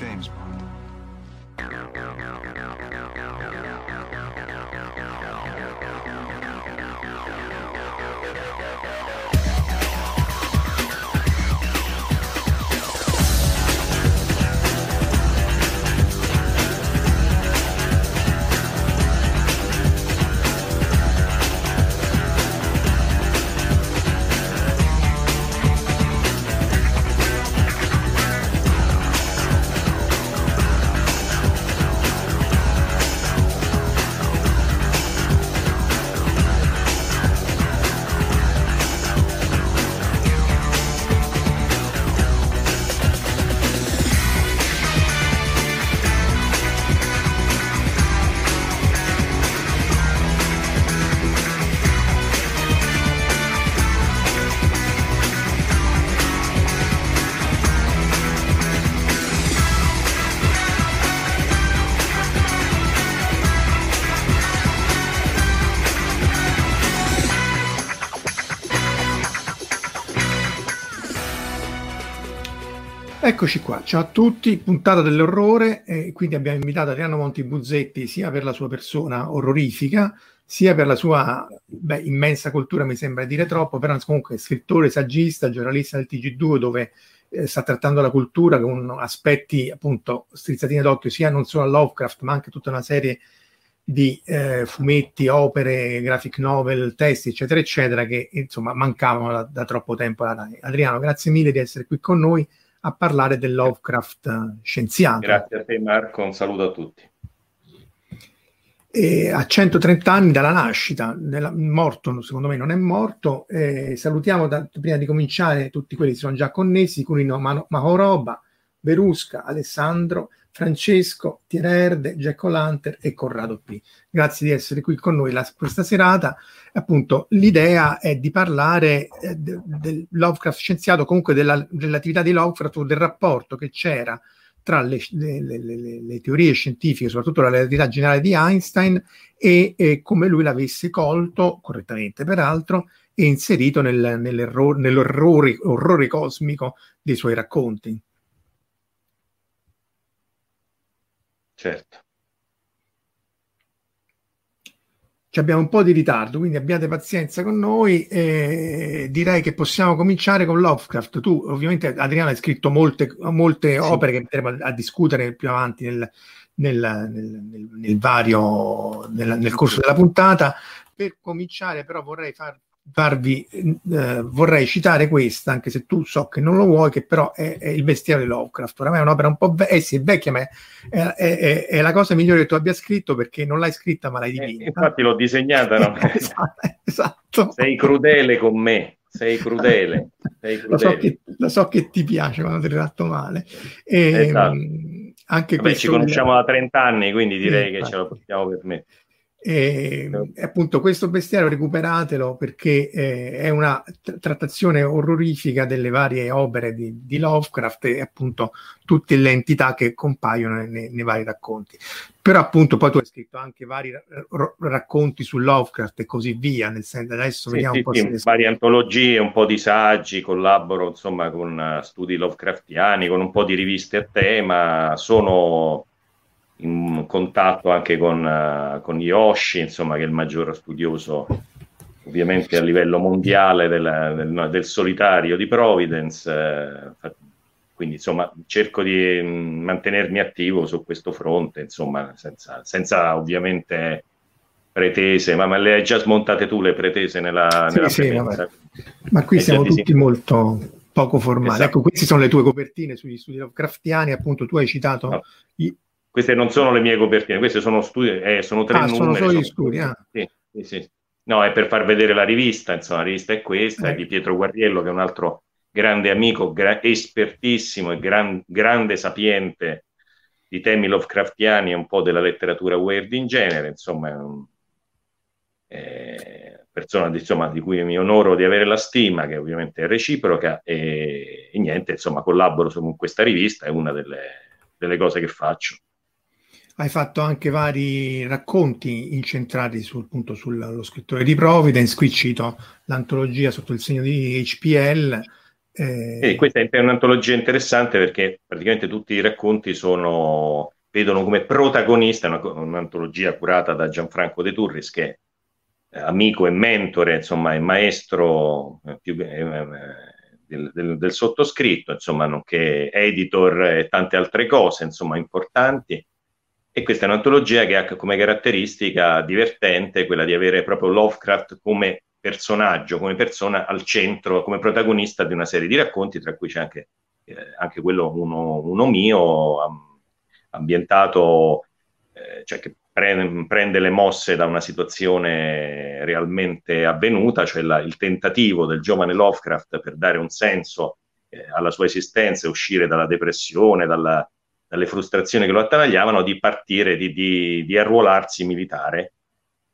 James Bond. Eccoci qua, ciao a tutti, puntata dell'orrore, e quindi abbiamo invitato Adriano Monti Buzzetti sia per la sua persona orrorifica, sia per la sua beh, immensa cultura, mi sembra dire troppo, però comunque scrittore, saggista, giornalista del TG2 dove eh, sta trattando la cultura con aspetti appunto strizzatini d'occhio sia non solo a Lovecraft ma anche tutta una serie di eh, fumetti, opere, graphic novel, testi eccetera eccetera che insomma mancavano da, da troppo tempo. Adriano, grazie mille di essere qui con noi a parlare del Lovecraft scienziato. Grazie a te Marco, un saluto a tutti. E a 130 anni dalla nascita, della, morto secondo me non è morto, eh, salutiamo da, prima di cominciare tutti quelli che sono già connessi, Cunino Mahoroba, Berusca, Alessandro, Francesco, Tiererde, Jack O'Lanter e Corrado P. Grazie di essere qui con noi la, questa serata. Appunto, l'idea è di parlare eh, de, del Lovecraft scienziato, comunque della relatività di Lovecraft o del rapporto che c'era tra le, le, le, le, teorie scientifiche, soprattutto la relatività generale di Einstein, e, e come lui l'avesse colto, correttamente peraltro, e inserito nel, nell'orrore orrore cosmico dei suoi racconti. Certo. Ci abbiamo un po' di ritardo, quindi abbiate pazienza con noi. Eh, direi che possiamo cominciare con Lovecraft. Tu, ovviamente, Adriano, hai scritto molte, molte sì. opere che andremo a, a, discutere più avanti nel, nel, nel, nel vario, nel, corso della puntata. Per cominciare, però, vorrei far farvi, eh, vorrei citare questa, anche se tu so che non lo vuoi, che però è, è il bestiario di Lovecraft. Oramai è un'opera un po' vecchia, eh sì, è vecchia, ma è, è, è, la cosa migliore che tu abbia scritto perché non l'hai scritta, ma l'hai eh, dipinta. Eh, infatti l'ho disegnata, no? esatto, esatto. Sei crudele con me. Sei crudele. Sei crudele. Lo, so che, lo, so che, ti piace quando ti tratto male. E, esatto. Anche Vabbè, ci conosciamo da 30 anni, quindi direi che ce lo possiamo permettere. E, appunto questo bestiario recuperatelo perché eh, è una trattazione orrorifica delle varie opere di, di, Lovecraft e appunto tutte le entità che compaiono nei, nei, vari racconti. Però appunto poi tu hai scritto anche vari r- racconti su Lovecraft e così via, nel senso adesso sì, vediamo sì, un po' sì, varie antologie, un po' di saggi, collaboro insomma con uh, studi Lovecraftiani, con un po' di riviste a tema, sono in contatto anche con, uh, con Yoshi, insomma, che è il maggiore studioso ovviamente a livello mondiale del, del, del solitario di Providence. Eh, quindi insomma cerco di mm, mantenermi attivo su questo fronte, insomma, senza, senza ovviamente pretese, ma, ma, le hai già smontate tu le pretese nella, sì, nella sì, Ma qui siamo tutti sì. molto poco formali. Esatto. Ecco, queste sono le tue copertine sugli studi Lovecraftiani, appunto tu hai citato... No. I... Queste non sono le mie copertine, queste sono studi, eh, sono tre ah, numeri. sono solo gli studi, ah. sì, sì, sì. No, è per far vedere la rivista, insomma, la rivista è questa, eh. è di Pietro Guarriello, che è un altro grande amico, gra- espertissimo e gran- grande sapiente di temi Lovecraftiani e un po' della letteratura weird in genere, insomma, è un, eh, persona di, insomma, di cui mi onoro di avere la stima, che ovviamente è reciproca, e, e niente, insomma, collaboro con questa rivista, è una delle, delle cose che faccio hai fatto anche vari racconti incentrati sul, appunto, sullo scrittore di Providence, qui cito l'antologia sotto il segno di HPL, eh... E questa è un'antologia interessante perché praticamente tutti i racconti sono, vedono come protagonista una, un'antologia curata da Gianfranco De Turris che è amico e mentore, insomma, è maestro eh, più, eh, eh, del, del, del, sottoscritto, insomma, nonché editor e tante altre cose, insomma, importanti. E questa è un'antologia che ha come caratteristica divertente quella di avere proprio Lovecraft come personaggio, come persona al centro, come protagonista di una serie di racconti, tra cui c'è anche, eh, anche quello uno, uno mio, am, ambientato, eh, cioè che prende, prende, le mosse da una situazione realmente avvenuta, cioè la, il tentativo del giovane Lovecraft per dare un senso eh, alla sua esistenza e uscire dalla depressione, dalla, dalle frustrazioni che lo attanagliavano, di partire, di, di, di arruolarsi militare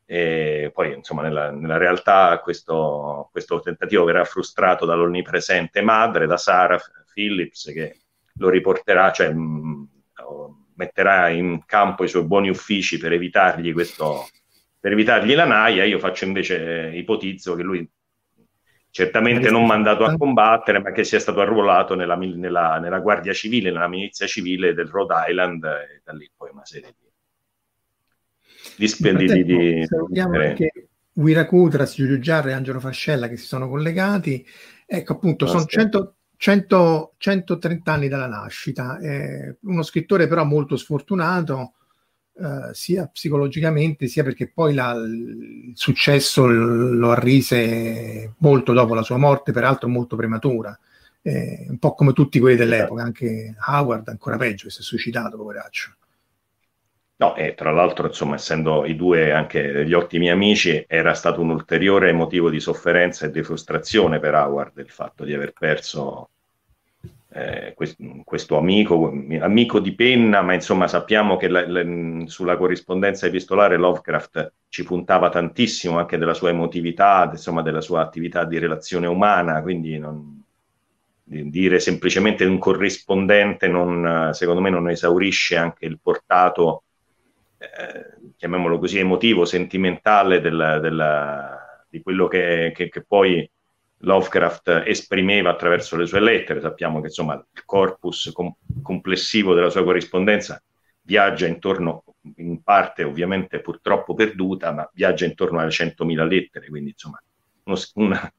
e poi, insomma, nella, nella realtà questo, questo, tentativo verrà frustrato dall'onnipresente madre, da Sarah Phillips, che lo riporterà, cioè mh, mm, metterà in campo i suoi buoni uffici per evitargli questo, per evitargli la naia. Io faccio invece, eh, ipotizzo che lui certamente non mandato a combattere, ma che sia stato arruolato nella, nella, nella Guardia Civile, nella milizia civile del Rhode Island, e da lì poi una serie di di, di, di, salutiamo anche Wirakutras, Giulio Giarra e Angelo Fascella che si sono collegati. Ecco appunto, sono 100, 100, 130 anni dalla nascita. Eh, uno scrittore però molto sfortunato, eh, sia psicologicamente sia perché poi la, il successo lo arrise molto dopo la sua morte, peraltro molto prematura. Eh, un po' come tutti quelli dell'epoca, anche Howard ancora peggio, si è suicidato, poveraccio. No, e tra l'altro, insomma, essendo i due anche degli ottimi amici, era stato un ulteriore motivo di sofferenza e di frustrazione per Howard il fatto di aver perso eh, questo, questo amico, amico di penna, ma insomma sappiamo che la, la, sulla corrispondenza epistolare Lovecraft ci puntava tantissimo anche della sua emotività, insomma, della sua attività di relazione umana, quindi non, dire semplicemente un corrispondente non, secondo me non esaurisce anche il portato eh, chiamiamolo così, emotivo, sentimentale del, del, di quello che, che, che, poi Lovecraft esprimeva attraverso le sue lettere. Sappiamo che insomma il corpus com- complessivo della sua corrispondenza viaggia intorno, in parte ovviamente purtroppo perduta, ma viaggia intorno alle 100.000 lettere, quindi insomma uno, un,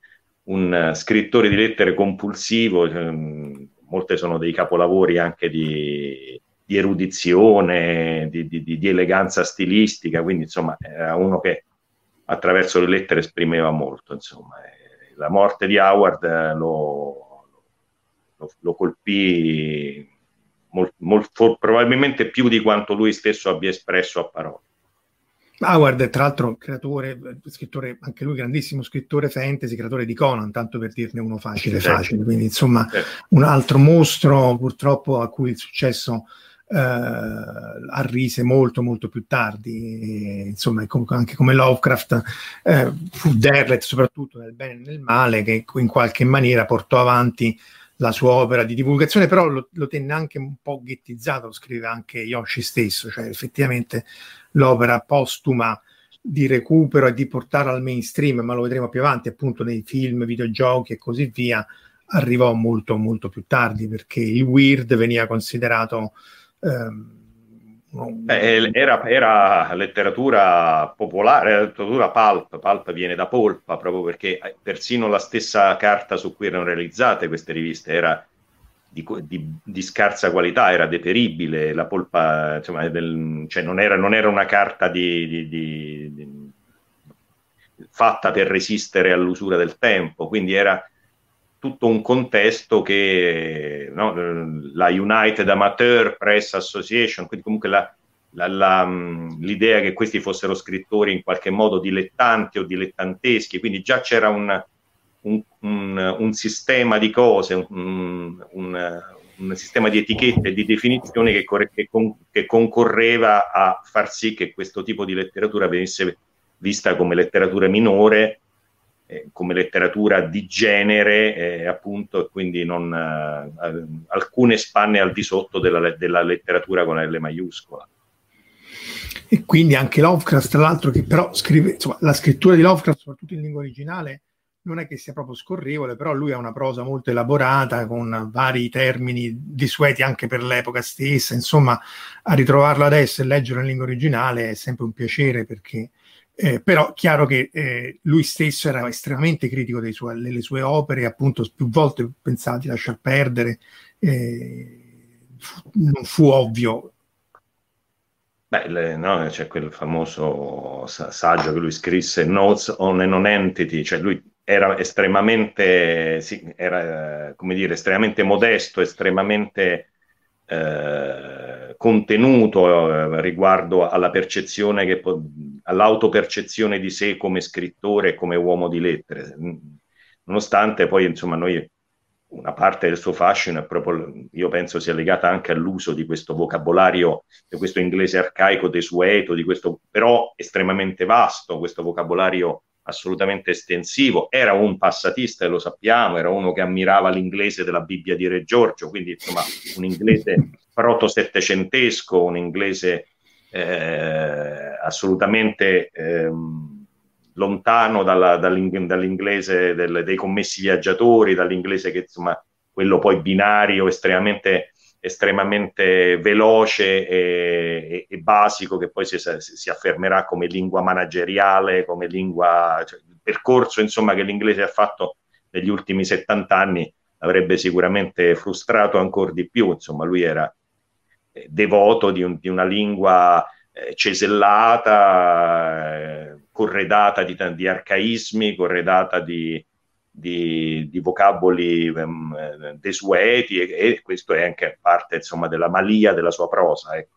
un, scrittore di lettere compulsivo, cioè, molte sono dei capolavori anche di, di erudizione, di, di, di, eleganza stilistica, quindi insomma era uno che attraverso le lettere esprimeva molto. Insomma. La morte di Howard eh, lo, lo, lo colpì molt, molt, probabilmente più di quanto lui stesso abbia espresso a parole. Howard è tra l'altro creatore, scrittore, anche lui grandissimo scrittore fantasy, creatore di Conan, tanto per dirne uno facile, certo. facile. Quindi insomma certo. un altro mostro purtroppo a cui il successo eh, arrise molto molto più tardi, e, insomma anche come Lovecraft eh, fu Derlet soprattutto nel bene e nel male che in qualche maniera portò avanti la sua opera di divulgazione, però lo, lo tenne anche un po' ghettizzato, lo scrive anche Yoshi stesso, cioè effettivamente l'opera postuma di recupero e di portare al mainstream, ma lo vedremo più avanti appunto nei film, videogiochi e così via, arrivò molto molto più tardi perché il weird veniva considerato ehm, Beh, era, era, letteratura popolare, letteratura pulp, pulp viene da polpa proprio perché eh, persino la stessa carta su cui erano realizzate queste riviste era di, di, di scarsa qualità, era deperibile, la polpa insomma, del, cioè non, era, non, era, una carta di, fatta per resistere all'usura del tempo, quindi era tutto un contesto che no, la United Amateur Press Association, quindi comunque la, la, la, l'idea che questi fossero scrittori in qualche modo dilettanti o dilettanteschi, quindi già c'era un, un, un, un sistema di cose, un, un, sistema di etichette e di definizioni che, che, con, che concorreva a far sì che questo tipo di letteratura venisse vista come letteratura minore eh, come letteratura di genere, eh, appunto, e quindi non, eh, alcune spanne al di sotto della, della letteratura con L maiuscola. E quindi anche Lovecraft, tra l'altro, che però scrive, insomma, la scrittura di Lovecraft, soprattutto in lingua originale, non è che sia proprio scorrevole, però lui ha una prosa molto elaborata, con vari termini desueti anche per l'epoca stessa. Insomma, a ritrovarlo adesso e leggerlo in lingua originale è sempre un piacere perché eh, però chiaro che eh, lui stesso era estremamente critico suoi, delle sue opere, appunto più volte pensava di lasciar perdere, eh, non fu ovvio. Beh, le, no, c'è quel famoso saggio che lui scrisse, Notes on a Non-Entity, cioè lui era estremamente, sì, era, come dire, estremamente modesto, estremamente eh, contenuto eh, riguardo alla percezione che all'autopercezione di sé come scrittore e come uomo di lettere. Nonostante poi insomma noi una parte del suo fascino è proprio io penso sia legata anche all'uso di questo vocabolario di questo inglese arcaico desueto di questo però estremamente vasto questo vocabolario assolutamente estensivo, era un passatista lo sappiamo, era uno che ammirava l'inglese della Bibbia di Re Giorgio, quindi insomma un inglese proto-settecentesco, un inglese eh, assolutamente eh, lontano dalla, dall'inglese del, dei commessi viaggiatori, dall'inglese che insomma quello poi binario, estremamente estremamente veloce e, e, e, basico che poi si, si, affermerà come lingua manageriale, come lingua, cioè, il percorso insomma che l'inglese ha fatto negli ultimi 70 anni avrebbe sicuramente frustrato ancora di più, insomma lui era devoto di, un, di una lingua eh, cesellata, eh, corredata di, di arcaismi, corredata di, di, di vocaboli um, desueti e, e, questo è anche parte insomma, della malia della sua prosa. Ecco.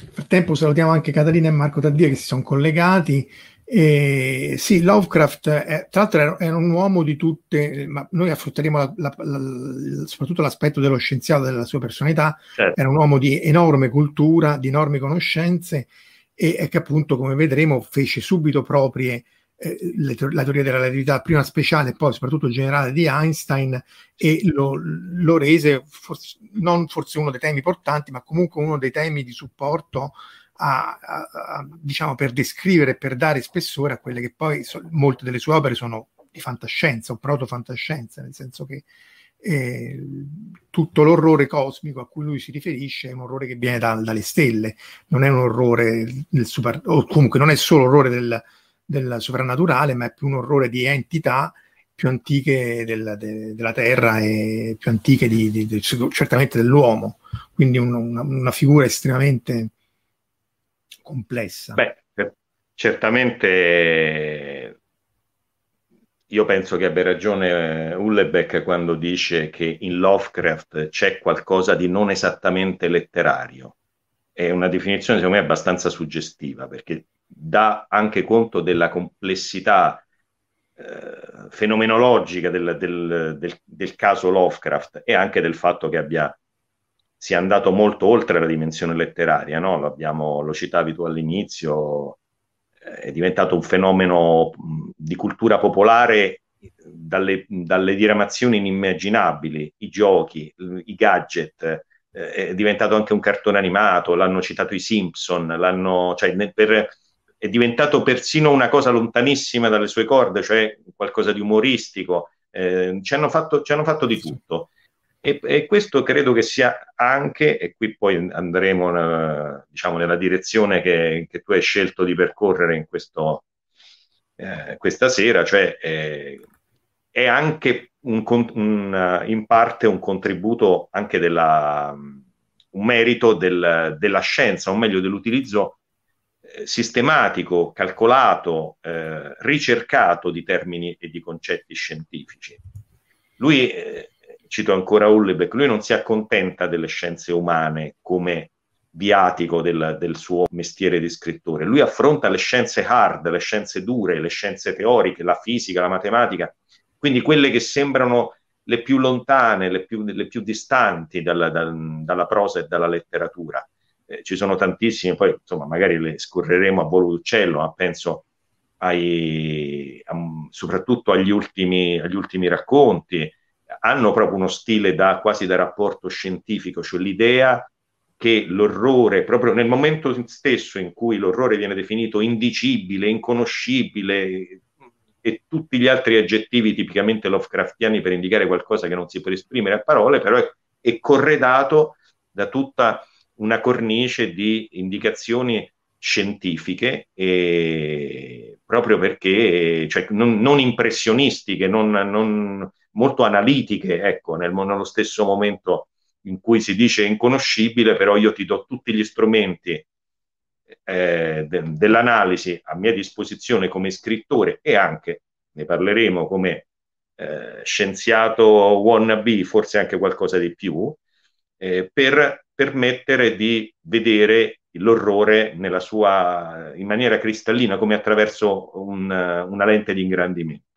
Nel frattempo salutiamo anche Catalina e Marco Taddia che si sono collegati. E, sì, Lovecraft, è, tra l'altro, era, un uomo di tutte, ma noi affronteremo la, la, la, soprattutto l'aspetto dello scienziato della sua personalità. Certo. Era un uomo di enorme cultura, di enormi conoscenze e, e che appunto, come vedremo, fece subito proprie eh, la teoria della relatività, prima speciale e poi soprattutto generale di Einstein, e lo, lo rese forse, non forse uno dei temi portanti, ma comunque uno dei temi di supporto a, a, a, diciamo, per descrivere, per dare spessore a quelle che poi so, molte delle sue opere sono di fantascienza o proto-fantascienza, nel senso che eh, tutto l'orrore cosmico a cui lui si riferisce è un orrore che viene da, dalle stelle, non è un orrore del super, o comunque non è solo orrore del, del soprannaturale, ma è più un orrore di entità più antiche del, de, della Terra e più antiche di, di, di, certamente dell'uomo, quindi un, una, una, figura estremamente complessa. Beh, certamente io penso che abbia ragione Hullebeck quando dice che in Lovecraft c'è qualcosa di non esattamente letterario. È una definizione secondo me abbastanza suggestiva perché dà anche conto della complessità eh, fenomenologica del, del, del, del, caso Lovecraft e anche del fatto che abbia, sia andato molto oltre la dimensione letteraria. No? L'abbiamo, lo citavi tu all'inizio, eh, è diventato un fenomeno di cultura popolare dalle, dalle diramazioni inimmaginabili, i giochi, i gadget, eh, è diventato anche un cartone animato, l'hanno citato i Simpson, l'hanno, cioè, per, è diventato persino una cosa lontanissima dalle sue corde, cioè qualcosa di umoristico. Eh, ci, hanno fatto, ci, hanno fatto, di tutto. E, e, questo credo che sia anche, e qui poi andremo eh, diciamo, nella direzione che, che, tu hai scelto di percorrere in questo, eh, questa sera, cioè eh, è anche un, un, in parte un contributo anche della, un merito del, della scienza, o meglio dell'utilizzo eh, sistematico, calcolato, eh, ricercato di termini e di concetti scientifici. Lui eh, cito ancora Ullebeck, lui non si accontenta delle scienze umane come viatico del, del, suo mestiere di scrittore, lui affronta le scienze hard, le scienze dure, le scienze teoriche, la fisica, la matematica, quindi quelle che sembrano le più lontane, le più, le più distanti dalla, dal, dalla prosa e dalla letteratura. Eh, ci sono tantissime, poi insomma magari le scorreremo a volo d'uccello, ma penso ai, a, soprattutto agli ultimi, agli ultimi racconti, hanno proprio uno stile da, quasi da rapporto scientifico, cioè l'idea che l'orrore, proprio nel momento stesso in cui l'orrore viene definito indicibile, inconoscibile e tutti gli altri aggettivi tipicamente Lovecraftiani per indicare qualcosa che non si può esprimere a parole, però è, è corredato da tutta una cornice di indicazioni scientifiche proprio perché cioè, non, non impressionistiche, non, non, molto analitiche, ecco, nel, nello stesso momento in cui si dice inconoscibile, però io ti do tutti gli strumenti eh, de, dell'analisi a mia disposizione come scrittore e anche, ne parleremo come eh, scienziato wannabe, forse anche qualcosa di più, eh, per permettere di vedere l'orrore nella sua, in maniera cristallina, come attraverso un, una lente di ingrandimento.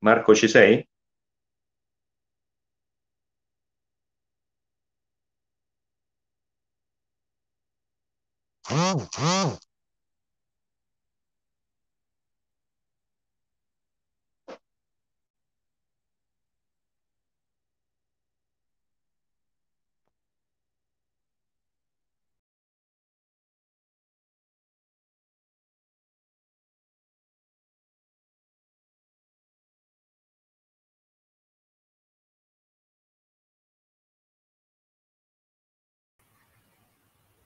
Marco, ci sei?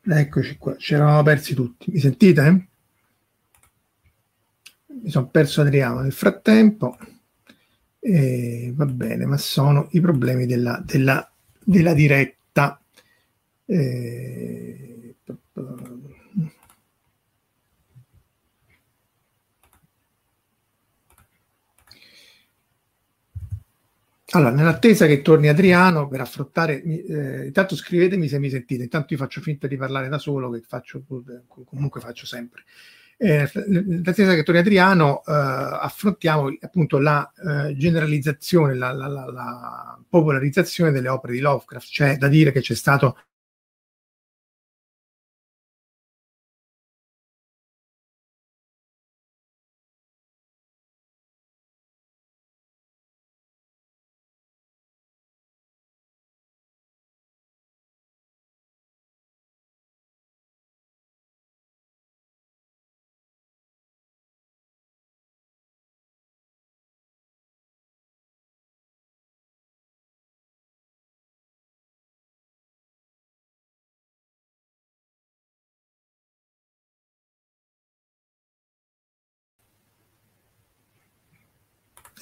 Eccoci qua, ci eravamo persi tutti. Mi sentite? Mi sono perso Adriano nel frattempo. E va bene, ma sono i problemi della, della, della diretta. E... Allora, nell'attesa che torni Adriano per affrontare, eh, intanto scrivetemi se mi sentite, intanto io faccio finta di parlare da solo, che faccio, comunque faccio sempre. Eh, nell'attesa che torni Adriano, eh, affrontiamo appunto la eh, generalizzazione, la, la, la, la popolarizzazione delle opere di Lovecraft, cioè da dire che c'è stato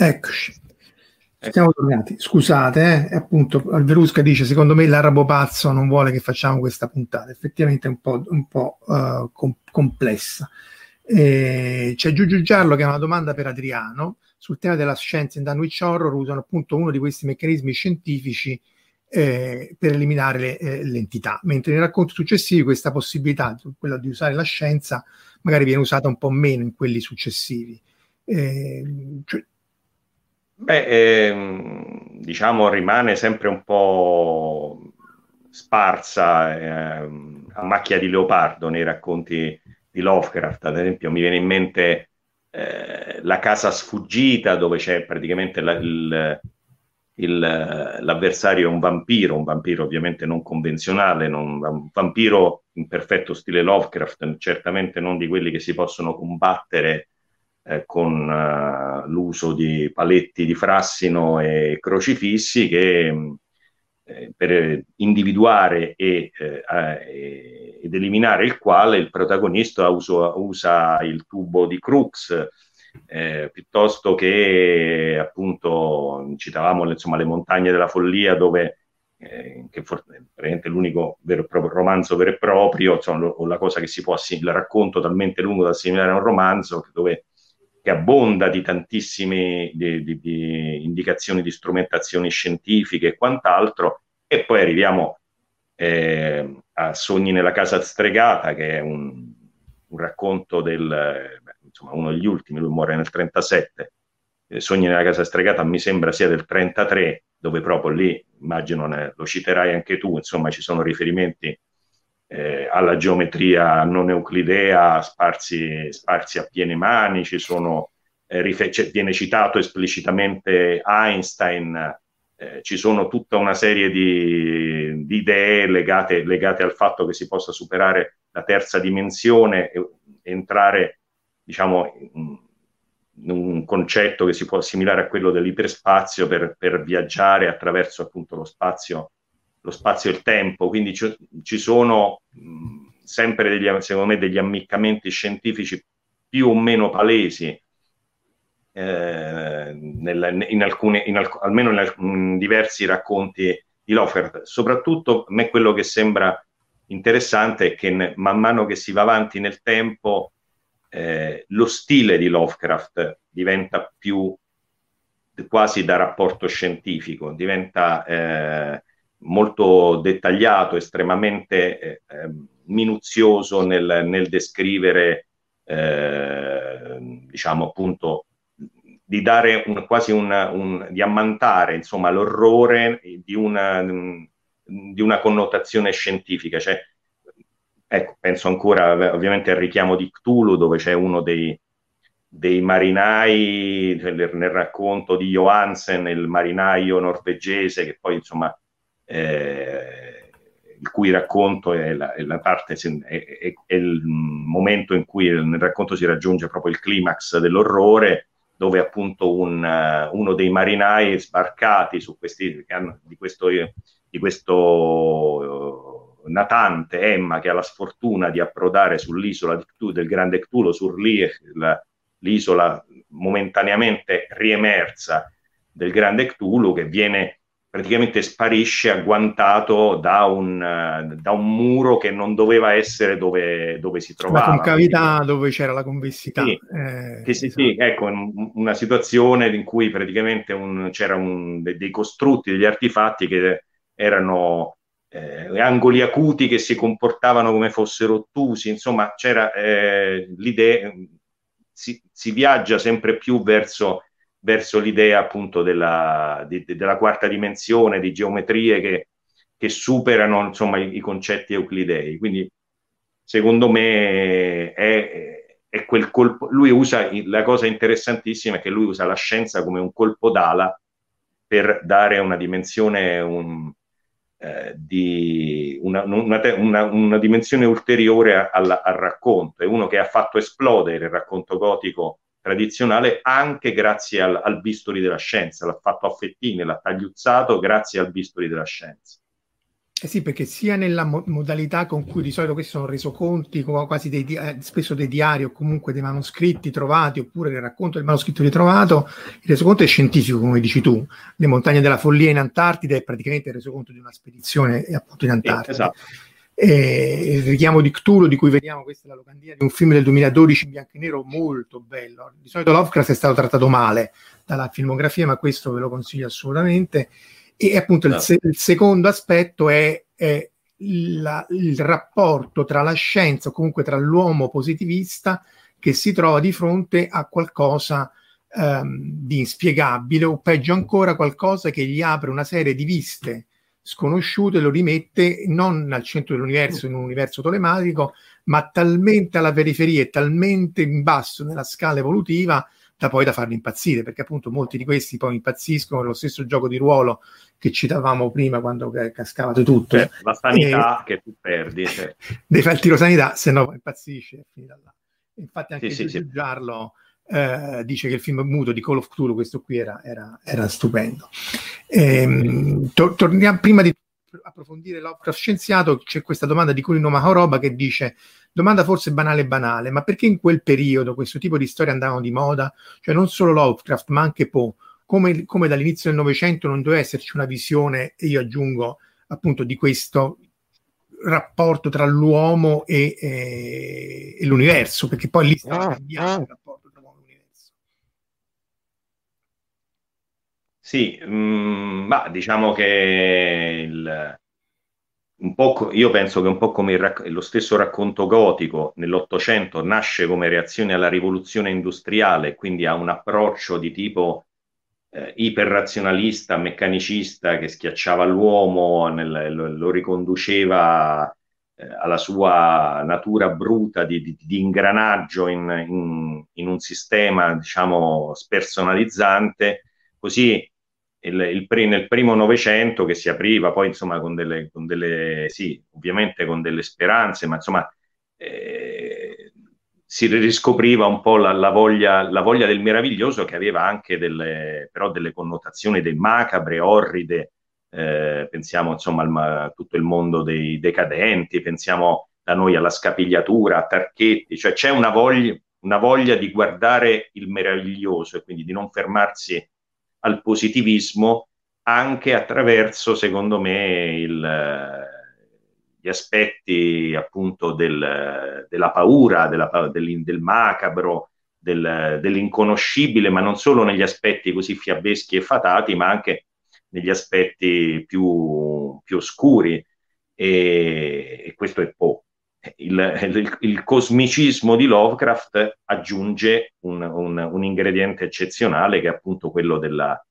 Eccoci. Ecco. Siamo tornati. Scusate, eh, appunto Alverusca dice: Secondo me l'arabo pazzo non vuole che facciamo questa puntata. Effettivamente è un po', un po' uh, com- complessa. E c'è Giugiu Giallo che ha una domanda per Adriano sul tema della scienza in Dunwich Horror. Usano appunto uno di questi meccanismi scientifici eh, per eliminare le, eh, l'entità, mentre nei racconti successivi questa possibilità, quella di usare la scienza, magari viene usata un po' meno in quelli successivi. Eh, cioè, Beh, ehm, diciamo rimane sempre un po' sparsa ehm, a macchia di leopardo nei racconti di Lovecraft. Ad esempio, mi viene in mente eh, La casa sfuggita, dove c'è praticamente la, il, il, l'avversario è un vampiro, un vampiro ovviamente non convenzionale, non, un vampiro in perfetto stile Lovecraft, certamente non di quelli che si possono combattere eh, con uh, l'uso di paletti di frassino e crocifissi che eh, per individuare e, eh, ed eliminare il quale il protagonista usa, usa il tubo di Crux eh, piuttosto che appunto citavamo insomma, le montagne della follia dove eh, che for- è l'unico vero proprio, romanzo vero e proprio, insomma, o la cosa che si può assimilare, racconto talmente lungo da assimilare a un romanzo dove che abbonda di tantissime di, di, di indicazioni di strumentazioni scientifiche e quant'altro, e poi arriviamo eh, a Sogni nella casa stregata, che è un, un racconto del, insomma, uno degli ultimi, lui muore nel 37, eh, Sogni nella casa stregata mi sembra sia del 33, dove proprio lì, immagino ne, lo citerai anche tu, insomma ci sono riferimenti eh, alla geometria non euclidea sparsi, sparsi, a piene mani, ci sono, eh, rife- cioè, viene citato esplicitamente Einstein, eh, ci sono tutta una serie di, di idee legate, legate, al fatto che si possa superare la terza dimensione e entrare, diciamo, in, un concetto che si può assimilare a quello dell'iperspazio per, per viaggiare attraverso appunto lo spazio lo spazio e il tempo, quindi ci, ci sono sempre degli, secondo me degli ammiccamenti scientifici più o meno palesi, eh, nel, in alcune, in alc- almeno in, in, diversi racconti di Lovecraft. Soprattutto a me quello che sembra interessante è che ne, man mano che si va avanti nel tempo eh, lo stile di Lovecraft diventa più quasi da rapporto scientifico, diventa eh, molto dettagliato, estremamente eh, ehm, minuzioso nel, nel descrivere, eh, diciamo appunto, di dare un, quasi un, un, di ammantare insomma l'orrore di una, di una connotazione scientifica. Cioè, ecco, penso ancora ovviamente al richiamo di Cthulhu, dove c'è uno dei, dei marinai nel, nel racconto di Johansen, il marinaio norvegese, che poi insomma eh, il cui racconto è la, è la parte, è, è, è, il momento in cui nel racconto si raggiunge proprio il climax dell'orrore, dove appunto un, uh, uno dei marinai sbarcati su questi, hanno, di questo, di questo uh, natante Emma che ha la sfortuna di approdare sull'isola di Cthulhu, del grande Cthulhu, sur l'isola momentaneamente riemersa del grande Cthulhu che viene praticamente sparisce agguantato da un, da un muro che non doveva essere dove, dove si trovava. La concavità quindi, dove c'era la convessità. Sì, eh, che sì, esatto. sì, ecco, una situazione in cui praticamente un, c'era un, dei costrutti, degli artefatti che erano eh, angoli acuti che si comportavano come fossero ottusi, insomma c'era eh, l'idea, si, si viaggia sempre più verso verso l'idea appunto della, di, della quarta dimensione, di geometrie che, che superano insomma i, i, concetti euclidei. Quindi secondo me è, è quel colpo, lui usa, la cosa interessantissima è che lui usa la scienza come un colpo d'ala per dare una dimensione, un, eh, di una, una, una, una, dimensione ulteriore al, al racconto. È uno che ha fatto esplodere il racconto gotico tradizionale anche grazie al, al bisturi della scienza, l'ha fatto a fettine, l'ha tagliuzzato grazie al bisturi della scienza. Eh sì, perché sia nella mo- modalità con cui di solito questi sono resoconti, quasi dei di- eh, spesso dei diari o comunque dei manoscritti trovati, oppure il racconto del manoscritto ritrovato, il resoconto è scientifico, come dici tu. Le montagne della follia in Antartide è praticamente il resoconto di una spedizione appunto in Antartide. Sì, esatto eh, il richiamo di Cthulhu di cui vediamo questa è la locandina di un film del 2012 in bianco e nero molto bello di solito Lovecraft è stato trattato male dalla filmografia ma questo ve lo consiglio assolutamente e appunto no. il, se- il, secondo aspetto è, è la, il rapporto tra la scienza o comunque tra l'uomo positivista che si trova di fronte a qualcosa ehm, di inspiegabile o peggio ancora qualcosa che gli apre una serie di viste sconosciuto e lo rimette non al centro dell'universo, in un universo tolematico, ma talmente alla periferia e talmente in basso nella scala evolutiva da poi da farli impazzire, perché appunto molti di questi poi impazziscono, lo stesso gioco di ruolo che citavamo prima quando cascavate tutto. Cioè, la sanità e... che tu perdi. Cioè. Devi fare il tiro sanità, se no e là. Infatti anche sì, sì, Giarlo eh, dice che il film muto di Call of Cthulhu, questo qui era, era, era stupendo. Ehm, to- torniamo prima di approfondire Lovecraft scienziato, c'è questa domanda di Culino Mahoroba che dice domanda forse banale banale, ma perché in quel periodo questo tipo di storie andavano di moda? Cioè non solo Lovecraft, ma anche Poe. Come, come dall'inizio del Novecento non doveva esserci una visione, e io aggiungo appunto di questo rapporto tra l'uomo e, e, e l'universo, perché poi lì sta ah, cambiando ah. il rapporto tra l'uomo e l'universo. Sì, mm, ma diciamo che il, un po', io penso che un po' come rac- lo stesso racconto gotico nell'Ottocento nasce come reazione alla rivoluzione industriale, quindi ha un approccio di tipo eh, iperrazionalista, meccanicista che schiacciava l'uomo, nel, lo, lo, riconduceva eh, alla sua natura bruta di, di, di ingranaggio in, in, in, un sistema, diciamo, spersonalizzante. Così il, il, nel primo Novecento che si apriva poi insomma con delle, con delle, sì, ovviamente con delle speranze, ma insomma eh, si riscopriva un po' la, la, voglia, la, voglia, del meraviglioso che aveva anche delle, però delle connotazioni del macabre, orride, eh, pensiamo insomma a tutto il mondo dei decadenti, pensiamo da noi alla scapigliatura, a Tarchetti, cioè c'è una voglia, una voglia di guardare il meraviglioso e quindi di non fermarsi al positivismo anche attraverso, secondo me, il, gli aspetti appunto del, della paura, della, del, del macabro, del, dell'inconoscibile, ma non solo negli aspetti così fiabeschi e fatati, ma anche negli aspetti più, più oscuri. E, e, questo è Poe. Il, il, il, cosmicismo di Lovecraft aggiunge un, un, un, ingrediente eccezionale che è appunto quello della,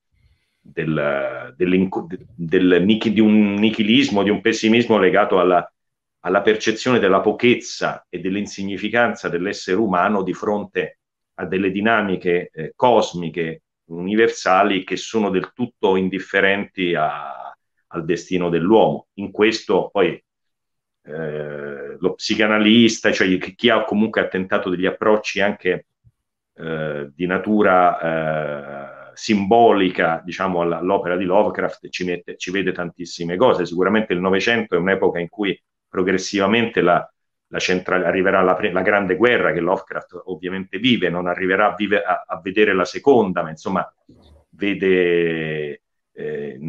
del, del, di un nichilismo, di un pessimismo legato alla, alla percezione della pochezza e dell'insignificanza dell'essere umano di fronte a delle dinamiche eh, cosmiche universali che sono del tutto indifferenti a, al destino dell'uomo. In questo poi eh, lo psicanalista, cioè chi ha comunque attentato degli approcci anche eh, di natura eh, simbolica, diciamo, all'opera di Lovecraft, ci, mette, ci vede tantissime cose. Sicuramente il Novecento è un'epoca in cui progressivamente la, la central- arriverà la, la, grande guerra che Lovecraft ovviamente vive, non arriverà a, vive- a, a vedere la seconda, ma insomma vede eh,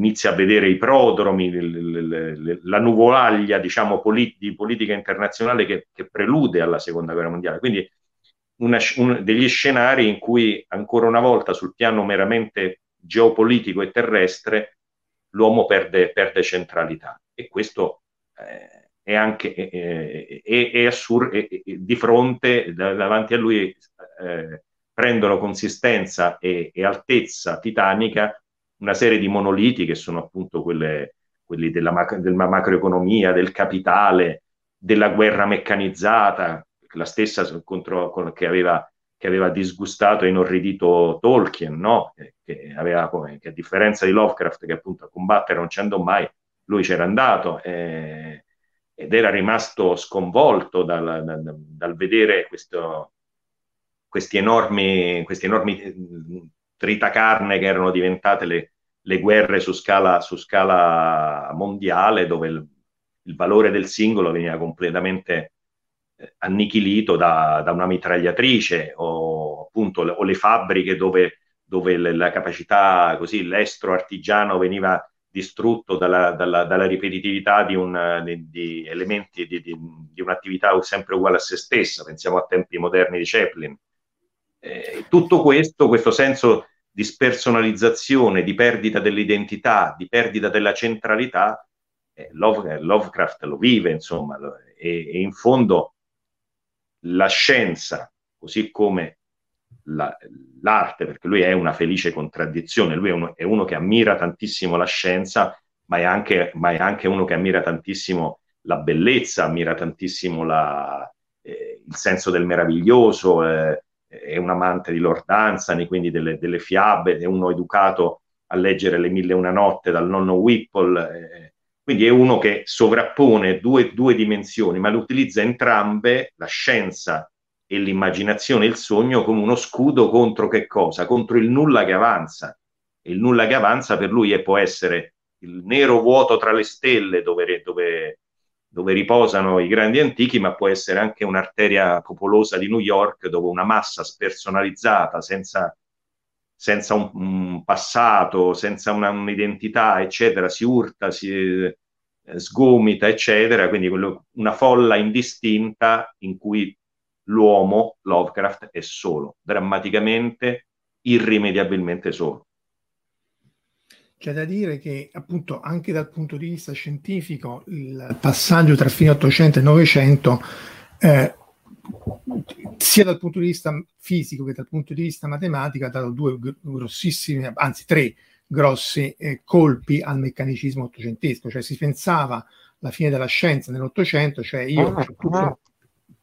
inizia a vedere i prodromi, l- l- la nuvolaglia diciamo, polit- di politica internazionale che, che, prelude alla seconda guerra mondiale. Quindi una, un, degli scenari in cui ancora una volta sul piano meramente geopolitico e terrestre l'uomo perde, perde centralità e questo eh, è anche è, è, è assurdo di fronte davanti a lui eh, prendono consistenza e, e altezza titanica una serie di monoliti che sono appunto quelle, quelli della, macro, della macroeconomia, del capitale, della guerra meccanizzata, la stessa contro, con, che, aveva, che, aveva, disgustato e inorridito Tolkien, no? che, aveva, che, a differenza di Lovecraft, che appunto a combattere non ci andò mai, lui c'era andato eh, ed era rimasto sconvolto dal, dal, dal vedere questo, questi enormi, questi enormi tritacarne che erano diventate le, le guerre su scala, su scala, mondiale, dove il, il, valore del singolo veniva completamente eh, annichilito da, da, una mitragliatrice o appunto o le fabbriche dove, dove la capacità, così l'estro artigiano veniva distrutto dalla, dalla, dalla ripetitività di, un, di, di elementi di, di, un'attività sempre uguale a se stessa, pensiamo a tempi moderni di Chaplin. Eh, tutto questo, questo senso di spersonalizzazione, di perdita dell'identità, di perdita della centralità, eh, Love, eh, Lovecraft lo vive, insomma, e, e, in fondo la scienza, così come la, l'arte, perché lui è una felice contraddizione, lui è uno, è uno, che ammira tantissimo la scienza, ma è, anche, ma è anche uno che ammira tantissimo la bellezza, ammira tantissimo la, eh, il senso del meraviglioso, eh, è un amante di Lord Anthony, quindi delle, delle fiabe, è uno educato a leggere Le Mille e una notte dal nonno Whipple, eh, quindi è uno che sovrappone due, due dimensioni, ma le utilizza entrambe, la scienza e l'immaginazione, il sogno, come uno scudo contro che cosa? Contro il nulla che avanza. E il nulla che avanza per lui è, può essere il nero vuoto tra le stelle dove, dove dove riposano i grandi antichi, ma può essere anche un'arteria popolosa di New York dove una massa spersonalizzata, senza, senza un, un, passato, senza una, un'identità, eccetera, si urta, si eh, sgomita, eccetera, quindi quello, una folla indistinta in cui l'uomo, Lovecraft, è solo, drammaticamente, irrimediabilmente solo. C'è da dire che appunto anche dal punto di vista scientifico il passaggio tra fine 800 e 900 eh, sia dal punto di vista fisico che dal punto di vista matematico ha dato due grossissimi, anzi tre grossi eh, colpi al meccanicismo ottocentesco, cioè si pensava la fine della scienza nell'Ottocento, cioè io ho tutto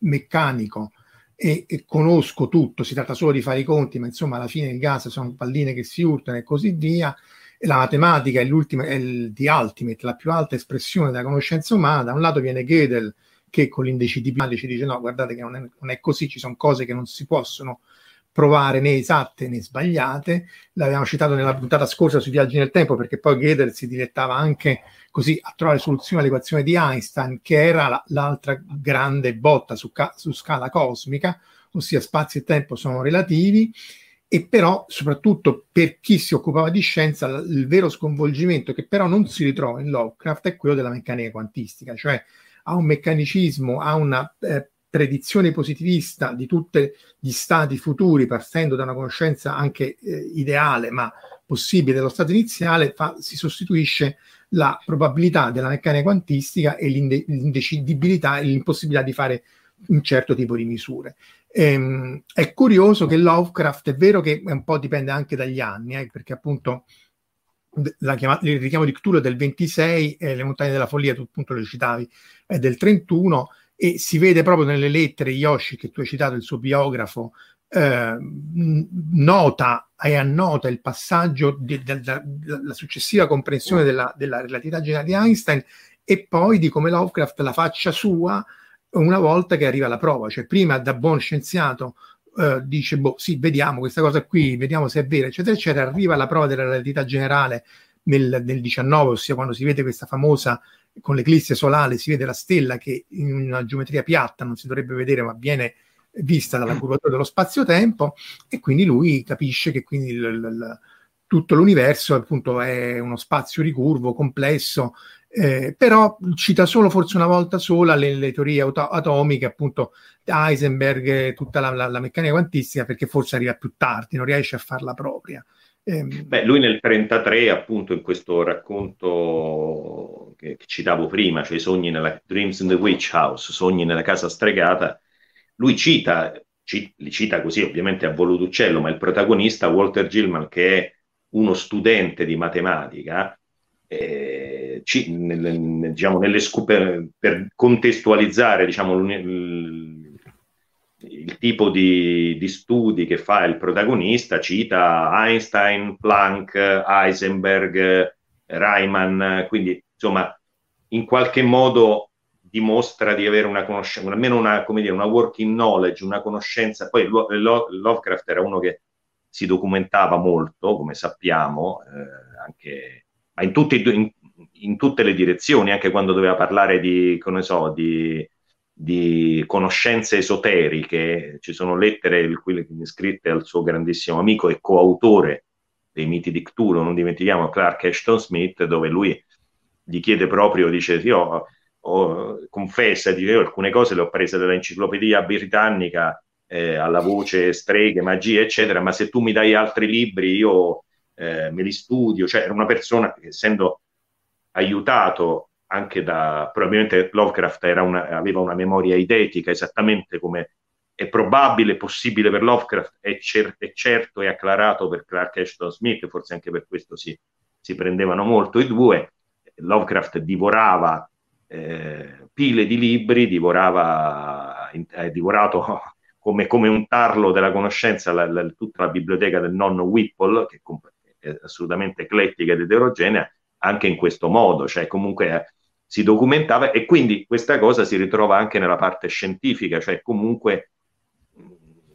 meccanico e, e, conosco tutto, si tratta solo di fare i conti, ma insomma alla fine il gas sono palline che si urtano e così via la matematica è, l'ultima, è il, the ultimate, la più alta espressione della conoscenza umana, da un lato viene Gödel che con l'indecidibilità ci dice no, guardate che non è, non è, così, ci sono cose che non si possono provare né esatte né sbagliate, l'abbiamo citato nella puntata scorsa sui viaggi nel tempo perché poi Gödel si dilettava anche così a trovare soluzioni all'equazione di Einstein che era la, l'altra grande botta su, ca- su scala cosmica, ossia spazio e tempo sono relativi e però soprattutto per chi si occupava di scienza il vero sconvolgimento che però non si ritrova in Lovecraft è quello della meccanica quantistica, cioè ha un meccanicismo, ha una eh, predizione positivista di tutti gli stati futuri partendo da una conoscenza anche eh, ideale ma possibile dello stato iniziale, fa, si sostituisce la probabilità della meccanica quantistica e l'inde- l'indecidibilità e l'impossibilità di fare un certo tipo di misure. Ehm, è curioso che Lovecraft, è vero che un po' dipende anche dagli anni, eh, perché appunto chiamata, il richiamo di Cthulhu è del 26, eh, le montagne della follia, tu appunto le citavi, è del 31 e si vede proprio nelle lettere Yoshi che tu hai citato, il suo biografo, eh, nota e annota il passaggio della successiva comprensione della, della relatività generale di Einstein e poi di come Lovecraft la faccia sua una volta che arriva alla prova, cioè prima da buon scienziato eh, dice, boh, sì, vediamo questa cosa qui, vediamo se è vera, eccetera, eccetera, arriva alla prova della relatività generale nel, nel 19, ossia quando si vede questa famosa, con l'eclisse solare, si vede la stella che in una geometria piatta non si dovrebbe vedere, ma viene vista dalla curvatura dello spazio-tempo, e quindi lui capisce che quindi il, il, tutto l'universo appunto è uno spazio ricurvo, complesso, eh, però cita solo forse una volta sola le, le teorie auto- atomiche, appunto Heisenberg, tutta la, la, la, meccanica quantistica, perché forse arriva più tardi, non riesce a farla propria. Eh, Beh, lui nel 1933, appunto, in questo racconto che, che citavo prima, cioè i sogni nella Dreams in the Witch House, sogni nella casa stregata, lui cita, ci, li cita così ovviamente a volo d'uccello, ma il protagonista Walter Gilman, che è uno studente di matematica, eh, ci, nel, diciamo, nelle scupe, per contestualizzare diciamo, il, il, tipo di, di, studi che fa il protagonista, cita Einstein, Planck, Heisenberg, Riemann, quindi insomma in qualche modo dimostra di avere una conoscenza, almeno una, come dire, una working knowledge, una conoscenza. Poi Lo, Lo, Lovecraft era uno che si documentava molto, come sappiamo, eh, anche, in, tutti, in, in, tutte le direzioni, anche quando doveva parlare di, so, di, di conoscenze esoteriche. Ci sono lettere scritte al suo grandissimo amico e coautore dei miti di Cthulhu, non dimentichiamo Clark Ashton Smith, dove lui gli chiede proprio, dice, io ho, confessa, dice, io alcune cose le ho prese dall'enciclopedia britannica eh, alla voce streghe, magie, eccetera, ma se tu mi dai altri libri io eh, me li studio, cioè era una persona che essendo aiutato anche da, probabilmente Lovecraft una, aveva una memoria eidetica esattamente come è probabile, possibile per Lovecraft, è, cer- è certo e acclarato per Clark Ashton Smith, forse anche per questo si, si prendevano molto i due. Lovecraft divorava eh, pile di libri, divorava, eh, divorato come, come un tarlo della conoscenza la, la, tutta la biblioteca del nonno Whipple, che è assolutamente eclettica ed eterogenea, anche in questo modo, cioè comunque eh, si documentava e quindi questa cosa si ritrova anche nella parte scientifica, cioè comunque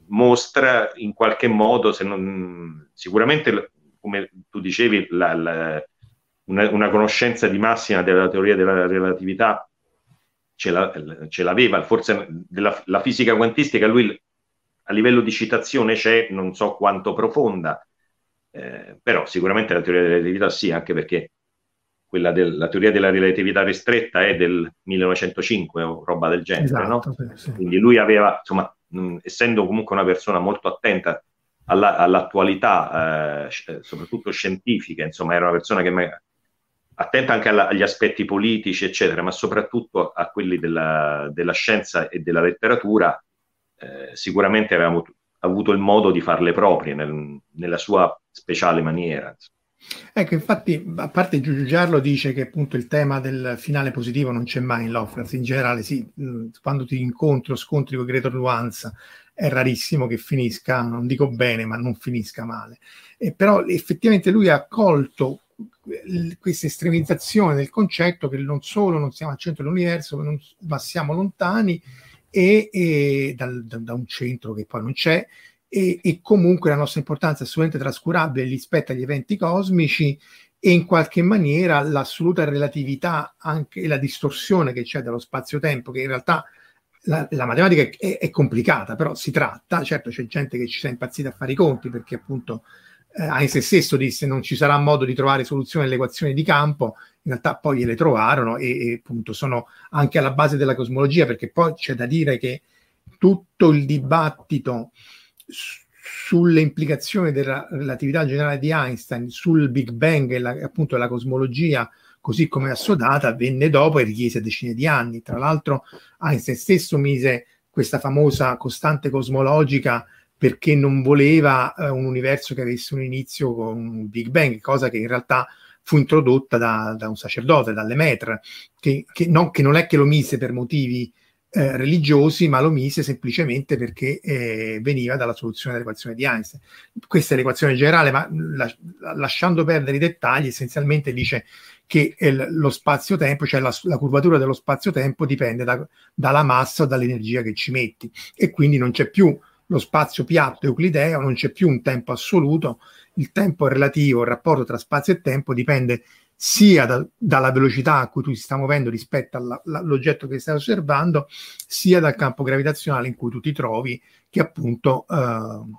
mostra in qualche modo, se non, sicuramente come tu dicevi, la, la, una, una, conoscenza di massima della teoria della relatività ce, la, ce l'aveva, forse della, la fisica quantistica lui a livello di citazione c'è, non so quanto profonda, eh, però sicuramente la teoria della relatività sì, anche perché quella della teoria della relatività ristretta è del 1905 o roba del genere, esatto, no? sì. Quindi lui aveva, insomma, mh, essendo comunque una persona molto attenta alla, all'attualità, eh, soprattutto scientifica, insomma, era una persona che attenta anche alla, agli aspetti politici, eccetera, ma soprattutto a quelli della, della scienza e della letteratura, eh, sicuramente avevamo avuto il modo di farle proprie nel, nella sua speciale maniera. Ecco, infatti, a parte Giugiu dice che appunto il tema del finale positivo non c'è mai in Lovecraft, in generale sì, quando ti incontri o scontri con Gretor Luanza è rarissimo che finisca, non dico bene, ma non finisca male. E però effettivamente lui ha colto questa estremizzazione del concetto che non solo non siamo al centro dell'universo, ma siamo lontani e, e dal, da, da, un centro che poi non c'è, e, e, comunque la nostra importanza è assolutamente trascurabile rispetto agli eventi cosmici e in qualche maniera l'assoluta relatività, anche la distorsione che c'è dello spazio-tempo, che in realtà la, la matematica è, è, complicata, però si tratta, certo c'è gente che ci sta impazzita a fare i conti perché appunto eh, Einstein stesso disse non ci sarà modo di trovare soluzione alle equazioni di campo, in realtà poi le trovarono e, e, appunto sono anche alla base della cosmologia perché poi c'è da dire che tutto il dibattito sulle implicazioni della relatività generale di Einstein sul Big Bang e la, appunto la cosmologia così come assodata avvenne dopo e richiese decine di anni. Tra l'altro Einstein stesso mise questa famosa costante cosmologica perché non voleva eh, un universo che avesse un inizio con un Big Bang, cosa che in realtà fu introdotta da, da un sacerdote, dalle Metre, che, che, non, che, non, è che lo mise per motivi eh, religiosi, ma lo mise semplicemente perché eh, veniva dalla soluzione dell'equazione di Einstein. Questa è l'equazione generale, ma la, lasciando perdere i dettagli, essenzialmente dice che il, lo spazio-tempo, cioè la, la, curvatura dello spazio-tempo, dipende da, dalla massa o dall'energia che ci metti, e quindi non c'è più lo spazio piatto euclideo, non c'è più un tempo assoluto, il tempo relativo, il rapporto tra spazio e tempo dipende sia da, dalla velocità a cui tu ti stai muovendo rispetto all'oggetto che stai osservando, sia dal campo gravitazionale in cui tu ti trovi, che appunto eh,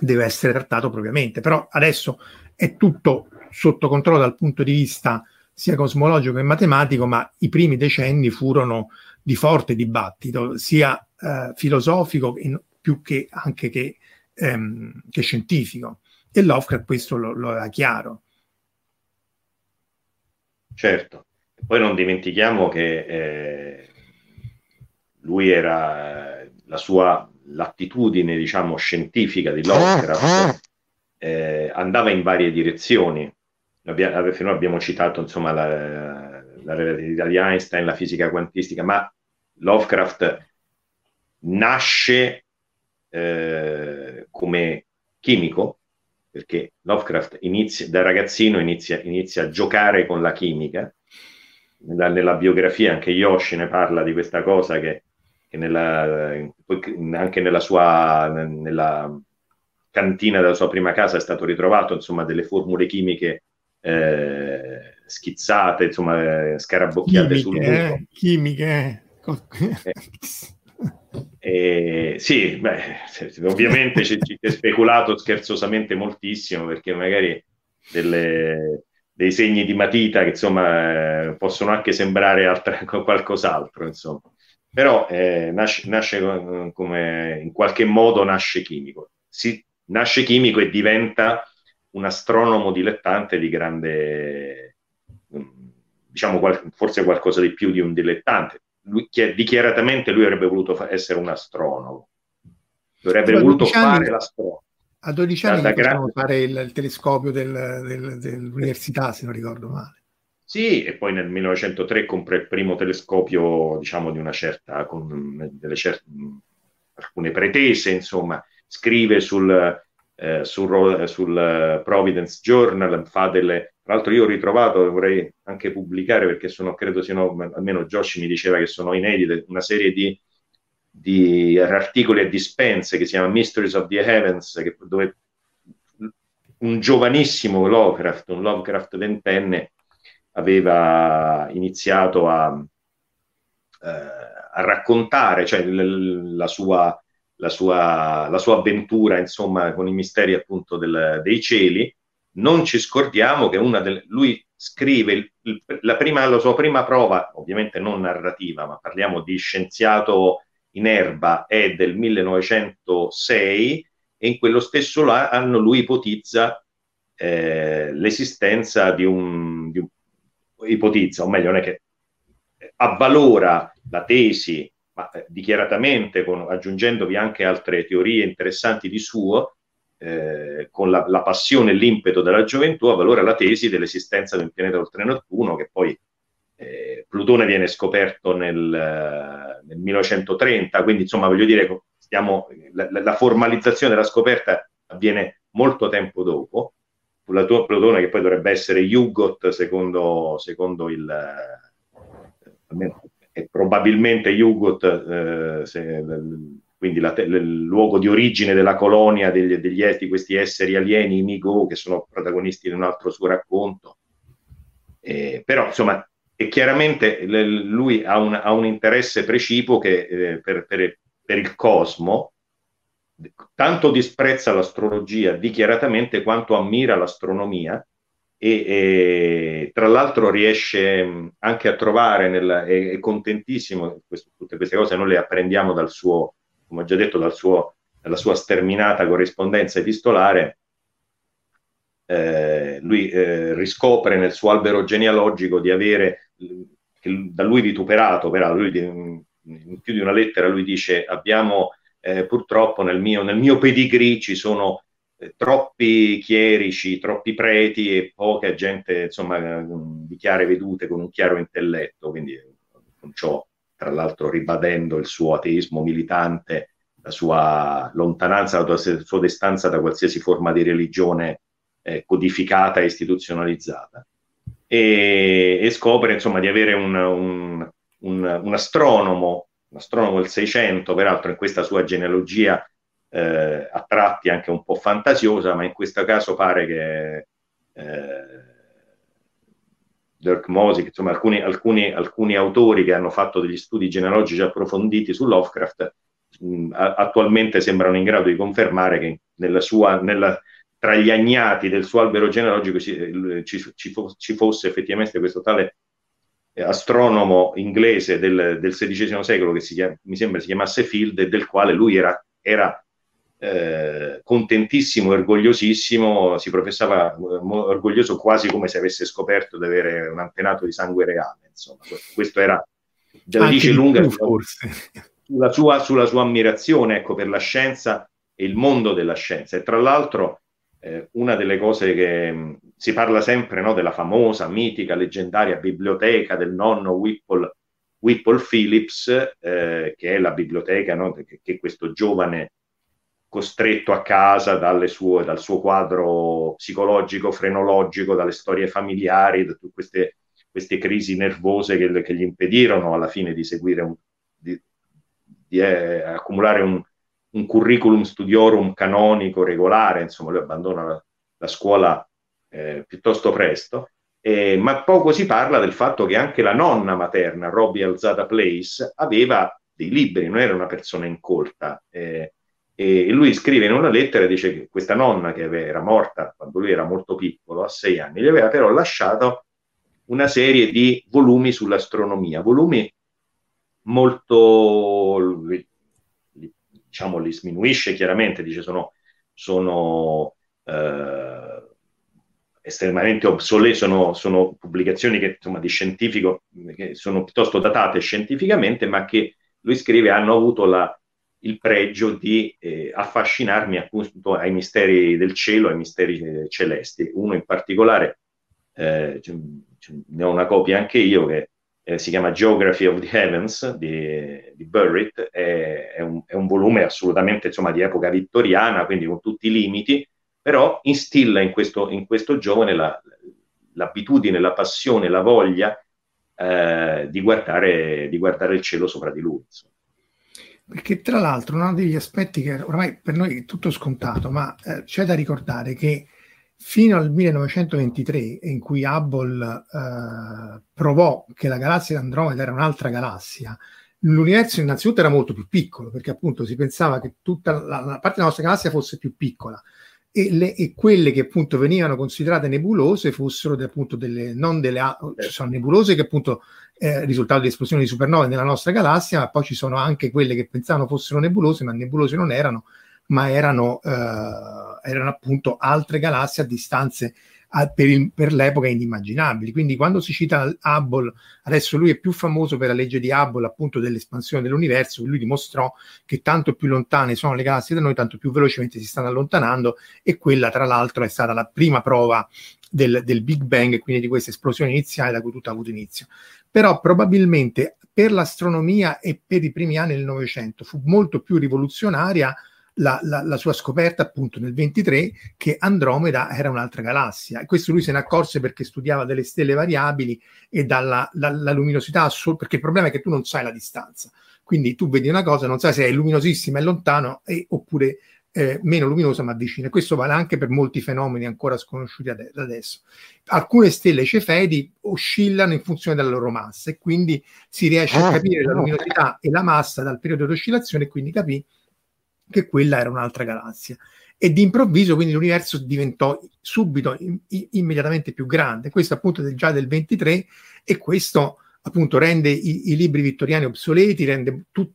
deve essere trattato propriamente. Però adesso è tutto sotto controllo dal punto di vista sia cosmologico che matematico, ma i primi decenni furono di forte dibattito, sia eh, filosofico in, più che anche che, ehm, che scientifico. E Lovecraft questo lo, lo aveva chiaro. Certo, poi non dimentichiamo che eh, lui era la sua l'attitudine, diciamo, scientifica di Lovecraft eh, andava in varie direzioni. Abbiamo, fino abbiamo citato insomma la, la relatività di Einstein, la fisica quantistica, ma Lovecraft nasce eh, come chimico, perché Lovecraft inizia, da ragazzino inizia, inizia, a giocare con la chimica. Nella, nella, biografia anche Yoshi ne parla di questa cosa che, che nella, anche nella sua nella cantina della sua prima casa è stato ritrovato insomma delle formule chimiche eh, schizzate, insomma scarabocchiate chimiche, sul muro. Eh, chimiche. Eh, eh, sì, beh, ovviamente ci, ci è speculato scherzosamente moltissimo perché magari delle, dei segni di matita che insomma eh, possono anche sembrare altra, qualcos'altro, insomma. Però eh, nasce, nasce, come in qualche modo nasce chimico. Si, nasce chimico e diventa un astronomo dilettante di grande, diciamo qual, forse qualcosa di più di un dilettante lui, dichiaratamente lui avrebbe voluto essere un astronomo, avrebbe voluto fare l'astronomo. A 12 anni potevano fare il, il telescopio del, del, dell'università, se non ricordo male. Sì, e poi nel 1903 compra il primo telescopio, diciamo, di una certa, con delle certe, alcune pretese, insomma, scrive sul, eh, sul, sul, Providence Journal, fa delle... Tra l'altro io ho ritrovato, vorrei anche pubblicare perché sono, credo siano, almeno Josh mi diceva che sono inedite, una serie di, di articoli e dispense che si chiama Mysteries of the Heavens, che, dove un giovanissimo Lovecraft, un Lovecraft ventenne, aveva iniziato a, eh, a raccontare cioè, l- la, sua, la, sua, la, sua, avventura insomma, con i misteri appunto del, dei cieli. Non ci scordiamo che delle, lui scrive il, il, la, prima, la sua prima prova, ovviamente non narrativa, ma parliamo di scienziato in erba, è del 1906 e in quello stesso anno lui ipotizza eh, l'esistenza di un, di un, ipotizza, o meglio, non è che avvalora la tesi, ma eh, dichiaratamente, con, aggiungendovi anche altre teorie interessanti di suo, eh, con la, la, passione e l'impeto della gioventù, avvalora la tesi dell'esistenza di un pianeta oltre Nettuno, che poi eh, Plutone viene scoperto nel, nel, 1930, quindi insomma voglio dire, stiamo, la, la formalizzazione della scoperta avviene molto tempo dopo, Plutone che poi dovrebbe essere Yugot secondo, secondo il è probabilmente Yugot eh, se, quindi la, il luogo di origine della colonia degli, degli di questi esseri alieni, i Migo, che sono protagonisti di un altro suo racconto. Eh, però, insomma, e chiaramente lui ha un, ha un interesse precipuo che, eh, per, per, per, il cosmo, tanto disprezza l'astrologia dichiaratamente quanto ammira l'astronomia e, e tra l'altro riesce anche a trovare, nella, è, è contentissimo, questo, tutte queste cose noi le apprendiamo dal suo, come ho già detto, dal suo, dalla sua sterminata corrispondenza epistolare, eh, lui eh, riscopre nel suo albero genealogico di avere, da lui vituperato, peraltro, lui, in più di una lettera lui dice abbiamo eh, purtroppo nel mio, nel mio pedigree ci sono eh, troppi chierici, troppi preti e poca gente insomma di chiare vedute con un chiaro intelletto, quindi con ciò tra l'altro ribadendo il suo ateismo militante, la sua lontananza, la sua distanza da qualsiasi forma di religione eh, codificata e istituzionalizzata. E, e, scopre insomma di avere un, un, un, un astronomo, un astronomo del 600, peraltro in questa sua genealogia eh, a tratti anche un po' fantasiosa, ma in questo caso pare che eh, Dirk Mosick, insomma alcuni, alcuni, alcuni, autori che hanno fatto degli studi genealogici approfonditi su Lovecraft mh, attualmente sembrano in grado di confermare che nella sua, nella, tra gli agnati del suo albero genealogico ci, ci, ci fosse effettivamente questo tale eh, astronomo inglese del, del XVI secolo che si chiama, mi sembra si chiamasse Field e del quale lui era, era eh, contentissimo, orgogliosissimo, si professava eh, orgoglioso quasi come se avesse scoperto di avere un antenato di sangue reale. Insomma, questo era della dice lunga sulla sua, sulla sua ammirazione ecco, per la scienza e il mondo della scienza. E tra l'altro, eh, una delle cose che mh, mm, si parla sempre no, della famosa, mitica, leggendaria biblioteca del nonno Whipple, Whipple Phillips, eh, che è la biblioteca no, che, che questo giovane costretto a casa sue, dal suo quadro psicologico, frenologico, dalle storie familiari, da tutte queste, queste crisi nervose che, che, gli impedirono alla fine di seguire un, di, di eh, accumulare un, un, curriculum studiorum canonico regolare, insomma lui abbandona la, la scuola eh, piuttosto presto, eh, ma poco si parla del fatto che anche la nonna materna, Robbie Alzada Place, aveva dei libri, non era una persona incolta. Eh, e lui scrive in una lettera, dice che questa nonna che era morta quando lui era molto piccolo, a sei anni, gli aveva però lasciato una serie di volumi sull'astronomia, volumi molto, diciamo, li sminuisce chiaramente, dice sono, sono eh, estremamente obsoleti, sono, sono, pubblicazioni che, insomma, di scientifico che sono piuttosto datate scientificamente, ma che lui scrive hanno avuto la, il pregio di eh, affascinarmi appunto ai misteri del cielo, ai misteri eh, celesti. Uno in particolare, eh, ne ho una copia anche io, che eh, si chiama Geography of the Heavens di, di Burritt, è, è, un, è, un, volume assolutamente insomma, di epoca vittoriana, quindi con tutti i limiti, però instilla in questo, in questo giovane la, l'abitudine, la passione, la voglia eh, di, guardare, di, guardare, il cielo sopra di lui. Insomma. Perché tra l'altro uno degli aspetti che ormai per noi è tutto scontato, ma eh, c'è da ricordare che fino al 1923, in cui Hubble eh, provò che la galassia di Andromeda era un'altra galassia, l'universo innanzitutto era molto più piccolo, perché appunto si pensava che tutta la, la parte della nostra galassia fosse più piccola. E, le, e, quelle che appunto venivano considerate nebulose fossero de, appunto delle, non delle, ci sono nebulose che appunto eh, risultato di esplosioni di supernove nella nostra galassia, ma poi ci sono anche quelle che pensavano fossero nebulose, ma nebulose non erano, ma erano, eh, erano appunto altre galassie a distanze per, il, per, l'epoca inimmaginabili. Quindi quando si cita Hubble, adesso lui è più famoso per la legge di Hubble, appunto dell'espansione dell'universo, lui dimostrò che tanto più lontane sono le galassie da noi, tanto più velocemente si stanno allontanando e quella tra l'altro è stata la prima prova del, del Big Bang e quindi di questa esplosione iniziale da cui tutto ha avuto inizio. Però probabilmente per l'astronomia e per i primi anni del Novecento fu molto più rivoluzionaria la, la, la, sua scoperta appunto nel 23 che Andromeda era un'altra galassia. E questo lui se ne accorse perché studiava delle stelle variabili e dalla la, luminosità assoluta perché il problema è che tu non sai la distanza. Quindi tu vedi una cosa non sai se è luminosissima e lontano e, oppure eh, meno luminosa ma vicina questo vale anche per molti fenomeni ancora sconosciuti ad adesso alcune stelle cefedi oscillano in funzione della loro massa e quindi si riesce a ah, capire la luminosità e la massa dal periodo di oscillazione e quindi capire che quella era un'altra galassia. E d'improvviso quindi l'universo diventò subito, in, in, immediatamente più grande. Questo appunto del, già del 23 e questo appunto rende i, i libri vittoriani obsoleti, rende tutto,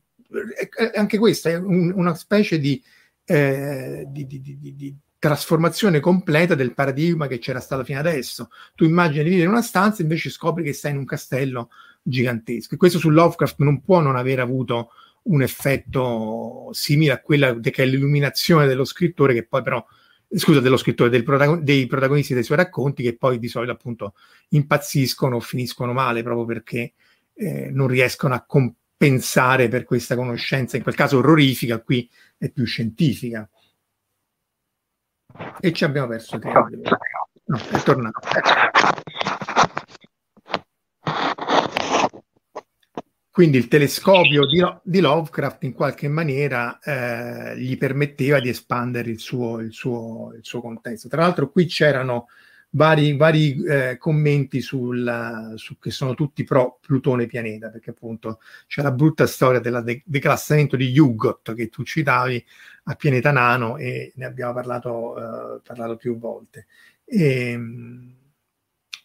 anche questa è un, una specie di, eh, di, di, di, trasformazione completa del paradigma che c'era stato fino adesso. Tu immagini di vivere in una stanza, invece scopri che stai in un castello gigantesco. E questo su Lovecraft non può non aver avuto un effetto simile a quella che è l'illuminazione dello scrittore, che poi però, scusa, dello scrittore, protagon- dei protagonisti dei suoi racconti, che poi di solito appunto impazziscono o finiscono male proprio perché eh, non riescono a compensare per questa conoscenza, in quel caso orrorifica, qui è più scientifica. E ci abbiamo perso tempo. No, è tornato. Quindi il telescopio di, di Lovecraft in qualche maniera eh, gli permetteva di espandere il suo, il, suo, il suo, contesto. Tra l'altro qui c'erano vari, vari eh, commenti sul, su, che sono tutti pro Plutone pianeta, perché appunto c'è la brutta storia del de- declassamento di Hugot che tu citavi a pianeta nano e ne abbiamo parlato, eh, parlato più volte. E, ehm,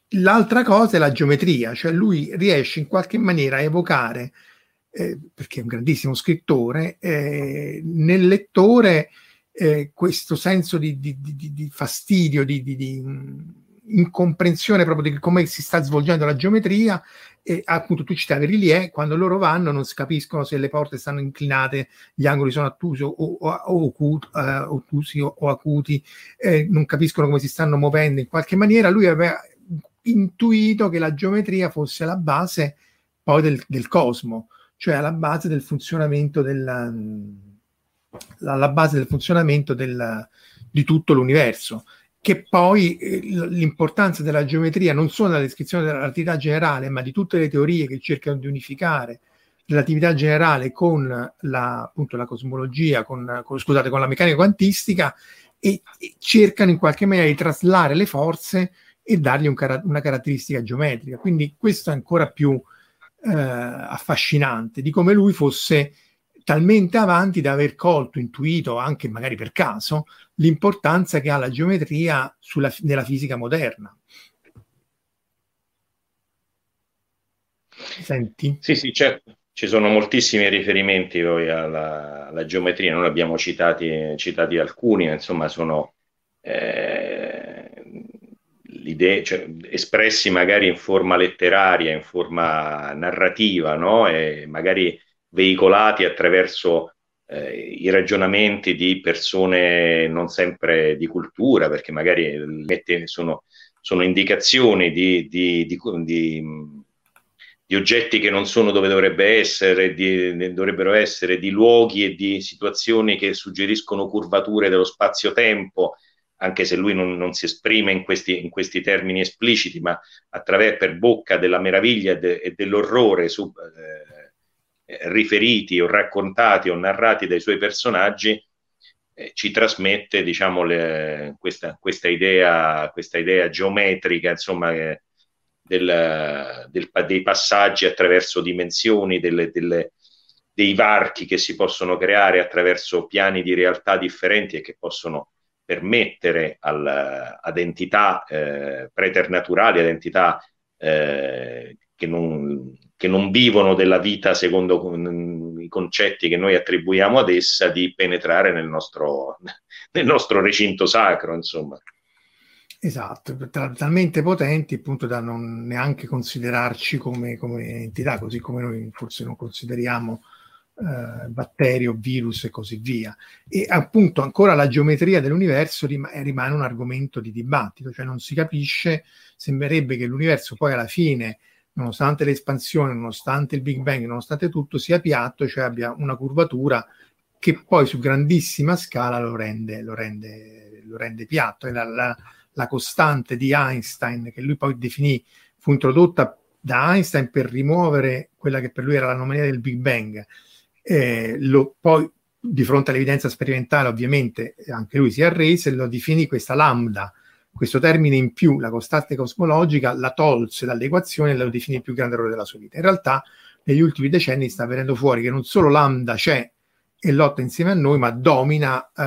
L'altra cosa è la geometria, cioè lui riesce in qualche maniera a evocare, eh, perché è un grandissimo scrittore, eh, nel lettore eh, questo senso di, di, di, di fastidio, di, incomprensione proprio di come si sta svolgendo la geometria e appunto tu citavi Rillier, quando loro vanno non si capiscono se le porte stanno inclinate, gli angoli sono ottusi o, o, o, ocut, uh, ottusi o, acuti, eh, non capiscono come si stanno muovendo in qualche maniera, lui aveva intuito che la geometria fosse la base poi del, del cosmo, cioè la base del funzionamento del, la, la base del funzionamento del, di tutto l'universo che poi eh, l'importanza della geometria non solo nella descrizione della relatività generale, ma di tutte le teorie che cercano di unificare relatività generale con la, appunto, la cosmologia, con, con, scusate, con la meccanica quantistica e, e, cercano in qualche maniera di traslare le forze e dargli un una caratteristica geometrica. Quindi questo è ancora più eh, affascinante di come lui fosse talmente avanti da aver colto, intuito, anche magari per caso, l'importanza che ha la geometria sulla, nella fisica moderna. Senti? Sì, sì, certo. Ci sono moltissimi riferimenti poi alla, alla geometria, noi abbiamo citati, citati alcuni, insomma sono eh, l'idea, cioè, espressi magari in forma letteraria, in forma narrativa, no? e magari veicolati attraverso eh, i ragionamenti di persone non sempre di cultura, perché magari sono, sono indicazioni di, di, di, di oggetti che non sono dove dovrebbe essere, dovrebbero essere, di luoghi e di situazioni che suggeriscono curvature dello spazio-tempo, anche se lui non, non si esprime in questi, in questi, termini espliciti, ma attraverso per bocca della meraviglia de, e dell'orrore su, eh, riferiti o raccontati o narrati dai suoi personaggi, eh, ci trasmette diciamo, le, questa, questa, idea, questa idea geometrica, insomma, eh, del, del, dei passaggi attraverso dimensioni, delle, delle, dei varchi che si possono creare attraverso piani di realtà differenti e che possono permettere al, ad entità eh, preternaturali, ad entità eh, che, non, che, non, vivono della vita secondo i concetti che noi attribuiamo ad essa, di penetrare nel nostro, nel nostro recinto sacro, insomma. Esatto, talmente potenti appunto da non neanche considerarci come, come entità, così come noi forse non consideriamo eh, o virus e così via. E appunto ancora la geometria dell'universo rim- rimane un argomento di dibattito, cioè non si capisce, sembrerebbe che l'universo poi alla fine, nonostante l'espansione, nonostante il Big Bang, nonostante tutto, sia piatto, cioè abbia una curvatura che poi su grandissima scala lo rende, lo rende, lo rende piatto. E la, la, la costante di Einstein, che lui poi definì, fu introdotta da Einstein per rimuovere quella che per lui era l'anomalia del Big Bang. Eh, lo, poi, di fronte all'evidenza sperimentale, ovviamente, anche lui si arrese e lo definì questa lambda, questo termine in più, la costante cosmologica, la tolse dall'equazione e lo definì il più grande errore della sua vita. In realtà, negli ultimi decenni sta venendo fuori che non solo lambda c'è e lotta insieme a noi, ma domina eh,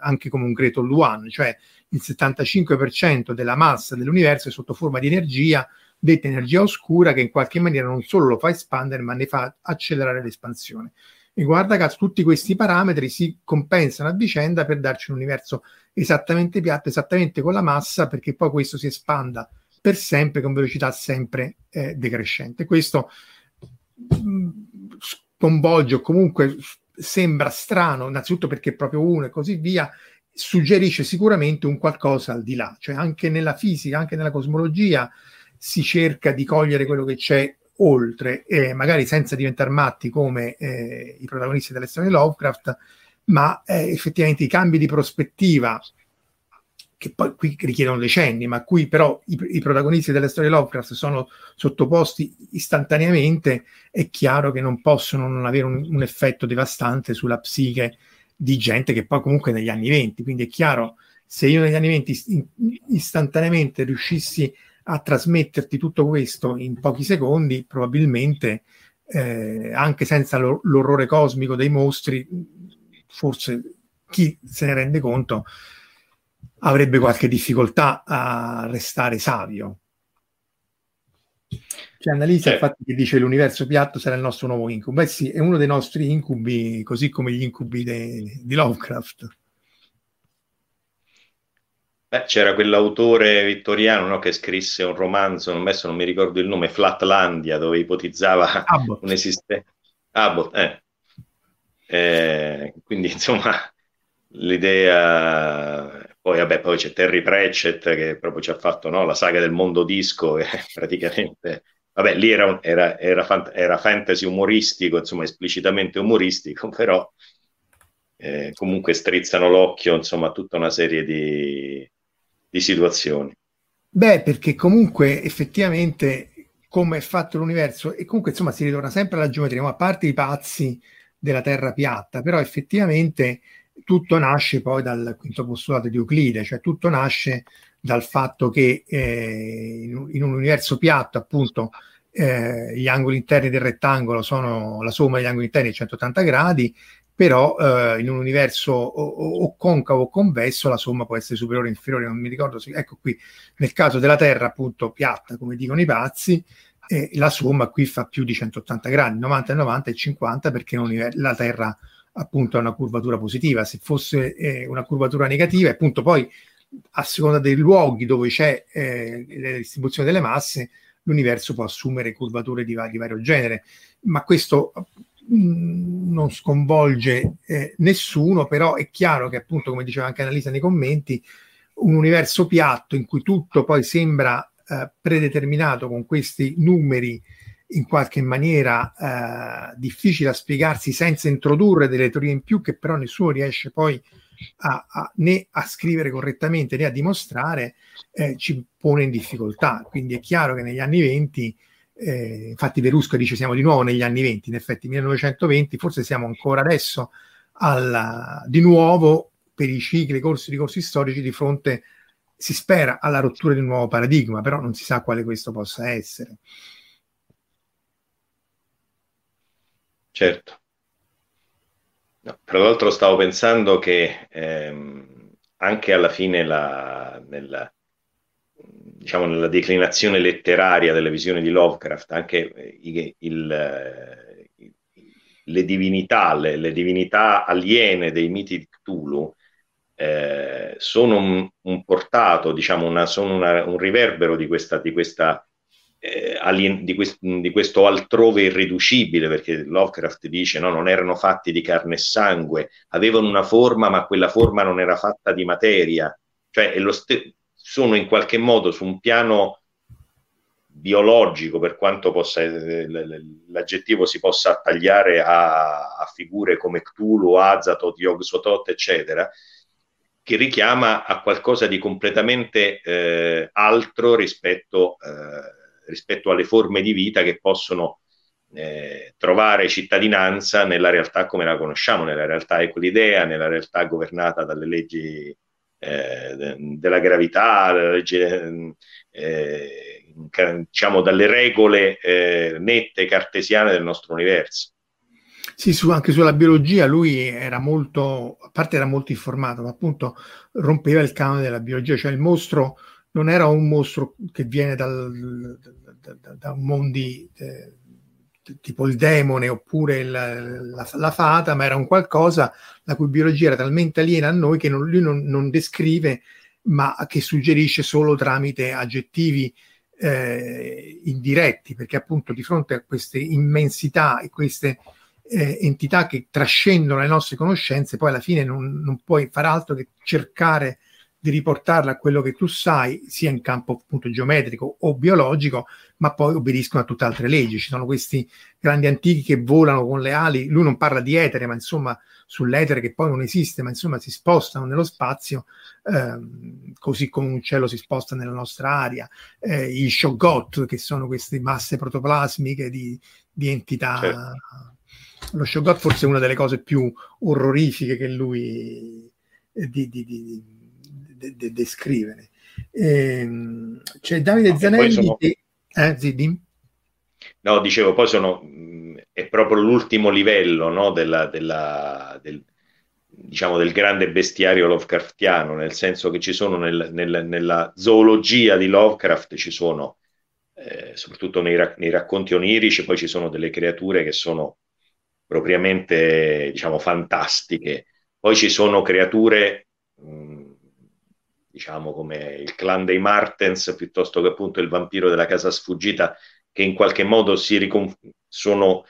anche come un Greto Luan, cioè il 75% della massa dell'universo è sotto forma di energia, detta energia oscura, che in qualche maniera non solo lo fa espandere, ma ne fa accelerare l'espansione. E guarda caso, tutti questi parametri si compensano a vicenda per darci un universo esattamente piatto, esattamente con la massa, perché poi questo si espanda per sempre con velocità sempre eh, decrescente. Questo mm, sconvolge o comunque sembra strano, innanzitutto perché è proprio uno e così via, suggerisce sicuramente un qualcosa al di là, cioè anche nella fisica, anche nella cosmologia si cerca di cogliere quello che c'è oltre, eh, magari senza diventare matti come eh, i protagonisti delle storie di Lovecraft, ma eh, effettivamente i cambi di prospettiva che poi qui richiedono decenni, ma a cui però i, i, protagonisti delle storie Lovecraft sono sottoposti istantaneamente, è chiaro che non possono non avere un, un effetto devastante sulla psiche di gente che poi comunque negli anni 20, quindi è chiaro, se io negli anni 20 istantaneamente riuscissi a trasmetterti tutto questo in pochi secondi, probabilmente eh, anche senza lo, l'orrore cosmico dei mostri, forse chi se ne rende conto avrebbe qualche difficoltà a restare savio. C'è Annalisa, certo. infatti, che dice l'universo piatto sarà il nostro nuovo incubo. Beh sì, è uno dei nostri incubi, così come gli incubi de, di Lovecraft. Beh, c'era quell'autore vittoriano no, che scrisse un romanzo, non, messo, non mi ricordo il nome, Flatlandia, dove ipotizzava Abbott. un'esistenza. Abbott, eh. Eh, quindi insomma l'idea poi, vabbè, poi c'è Terry Pratchett che proprio ci ha fatto no, la saga del mondo disco, che praticamente Vabbè, lì era, era, era, fant- era, fantasy umoristico, insomma, esplicitamente umoristico, però eh, comunque strizzano l'occhio, insomma, a tutta una serie di, di situazioni. Beh, perché comunque effettivamente come è fatto l'universo e comunque insomma si ritorna sempre alla geometria, ma a parte i pazzi della Terra piatta, però effettivamente tutto nasce poi dal quinto postulato di Euclide, cioè tutto nasce dal fatto che eh, in, un universo piatto, appunto, eh, gli angoli interni del rettangolo sono la somma degli angoli interni a 180 gradi, però eh, in un universo o, o, concavo o convesso la somma può essere superiore o inferiore, non mi ricordo, se, ecco qui, nel caso della Terra appunto piatta, come dicono i pazzi, eh, la somma qui fa più di 180 gradi, 90 e 90 e 50 perché la Terra appunto ha una curvatura positiva, se fosse eh, una curvatura negativa, appunto poi a seconda dei luoghi dove c'è eh, la distribuzione delle masse, l'universo può assumere curvature di, di vario genere, ma questo mm, non sconvolge eh, nessuno, però è chiaro che appunto, come diceva anche Annalisa nei commenti, un universo piatto in cui tutto poi sembra eh, predeterminato con questi numeri in qualche maniera eh, difficile da spiegarsi senza introdurre delle teorie in più che però nessuno riesce poi a, a, né a scrivere correttamente né a dimostrare, eh, ci pone in difficoltà. Quindi è chiaro che negli anni 20, eh, infatti Verusca dice siamo di nuovo negli anni 20, in effetti 1920, forse siamo ancora adesso alla, di nuovo per i cicli, corsi, corsi storici di fronte, si spera, alla rottura di un nuovo paradigma, però non si sa quale questo possa essere. Certo. No, tra l'altro stavo pensando che ehm, anche alla fine la, nella, diciamo, nella declinazione letteraria delle visioni di Lovecraft, anche il, il, le divinità, le, le, divinità aliene dei miti di Cthulhu eh, sono un, un, portato, diciamo, una, sono una, un riverbero di questa, di questa eh, alien, di, quest, di, questo altrove irriducibile, perché Lovecraft dice no, non erano fatti di carne e sangue, avevano una forma, ma quella forma non era fatta di materia, cioè st- sono in qualche modo su un piano biologico, per quanto possa, eh, l'aggettivo si possa attagliare a, a figure come Cthulhu, Azatoth, Yog-Sothoth, eccetera, che richiama a qualcosa di completamente eh, altro rispetto eh, rispetto alle forme di vita che possono eh, trovare cittadinanza nella realtà come la conosciamo, nella realtà equilidea, nella realtà governata dalle leggi eh, de- della gravità, legge, eh, diciamo dalle regole eh, nette cartesiane del nostro universo. Sì, su, anche sulla biologia lui era molto, a parte era molto informato, ma appunto rompeva il canone della biologia, cioè il mostro non era un mostro che viene dal, da, da, da mondi eh, tipo il demone oppure la, la, la, fata, ma era un qualcosa la cui biologia era talmente aliena a noi che non, lui non, non descrive, ma che suggerisce solo tramite aggettivi eh, indiretti, perché appunto di fronte a queste immensità e queste eh, entità che trascendono le nostre conoscenze, poi alla fine non, non puoi far altro che cercare di riportarla a quello che tu sai, sia in campo appunto geometrico o biologico, ma poi obbediscono a tutte altre leggi. Ci sono questi grandi antichi che volano con le ali, lui non parla di etere, ma insomma sull'etere che poi non esiste, ma insomma si spostano nello spazio, ehm, così come un uccello si sposta nella nostra aria. Eh, I Shoggoth, che sono queste masse protoplasmiche di, di entità. Certo. Lo Shoggoth forse è una delle cose più orrorifiche che lui eh, di, di de- de- descrivere. Ehm, c'è Davide no, Zanelli sono... che... Eh, sì, No, dicevo, poi sono, è proprio l'ultimo livello no, della, della, del, diciamo, del grande bestiario Lovecraftiano, nel senso che ci sono nel, nel, nella zoologia di Lovecraft, ci sono, eh, soprattutto nei, nei, racconti onirici, poi ci sono delle creature che sono propriamente, diciamo, fantastiche. Poi ci sono creature mh, diciamo come il clan dei Martens piuttosto che appunto il vampiro della casa sfuggita che in qualche modo si ricon- sono